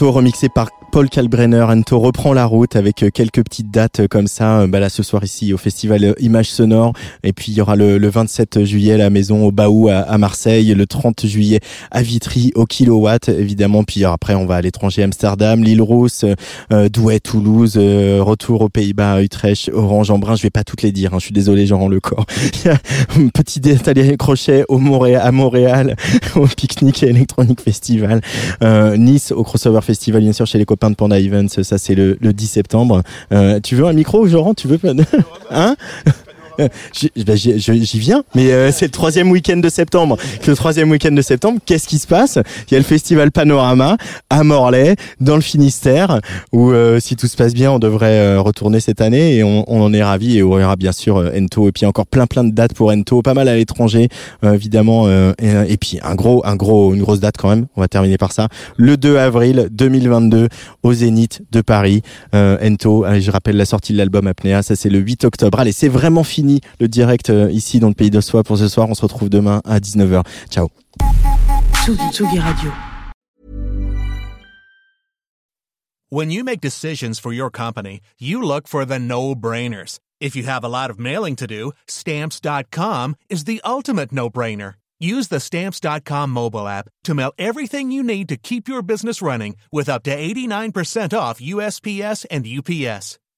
Remixé par Paul Kalbrenner. Ento reprend la route avec euh, quelques petites dates euh, comme ça. Euh, bah là, ce soir ici au festival Images Sonores. Et puis il y aura le, le 27 juillet à la maison au Baou à, à, Marseille, le 30 juillet à Vitry au Kilowatt évidemment. Puis après on va à l'étranger Amsterdam, l'île Rousse, euh, Douai, Toulouse, retour aux Pays-Bas, Utrecht, Orange, Embrun. Je vais pas toutes les dire. Hein. Je suis désolé, j'en rends le corps. Petit détail crochet au Montréal, à Montréal au Picnic et Electronic Festival. nice au Crossover Festival bien sûr chez les copains de Panda Events, ça c'est le, le, 10 septembre. Euh, tu veux un micro, Joran Tu veux Hein? j'y viens, mais euh, c'est le troisième week-end de septembre. Le troisième week-end de septembre, qu'est-ce qui se passe? Il y a le festival Panorama à Morlaix, dans le Finistère, où euh, si tout se passe bien, on devrait retourner cette année et on, on en est ravi et on aura bien sûr Ento et puis encore plein plein de dates pour Ento, pas mal à l'étranger évidemment et, et, puis un gros un gros une grosse date quand même. On va terminer par ça. Le 2 avril 2022 au Zénith de Paris. Ento, je rappelle la sortie de l'album Apnea, ça c'est le 8 octobre. Allez, c'est vraiment fini le direct euh, ici dans le Pays de Soi pour ce soir. On se retrouve demain à 19h. Ciao. Tsugi Radio. When you make decisions for your company, you look for the no-brainers. If you have a lot of mailing to do, stamps.com is the ultimate no-brainer. Use the stamps.com mobile app to mail everything you need to keep your business running with up to 89% off USPS and UPS.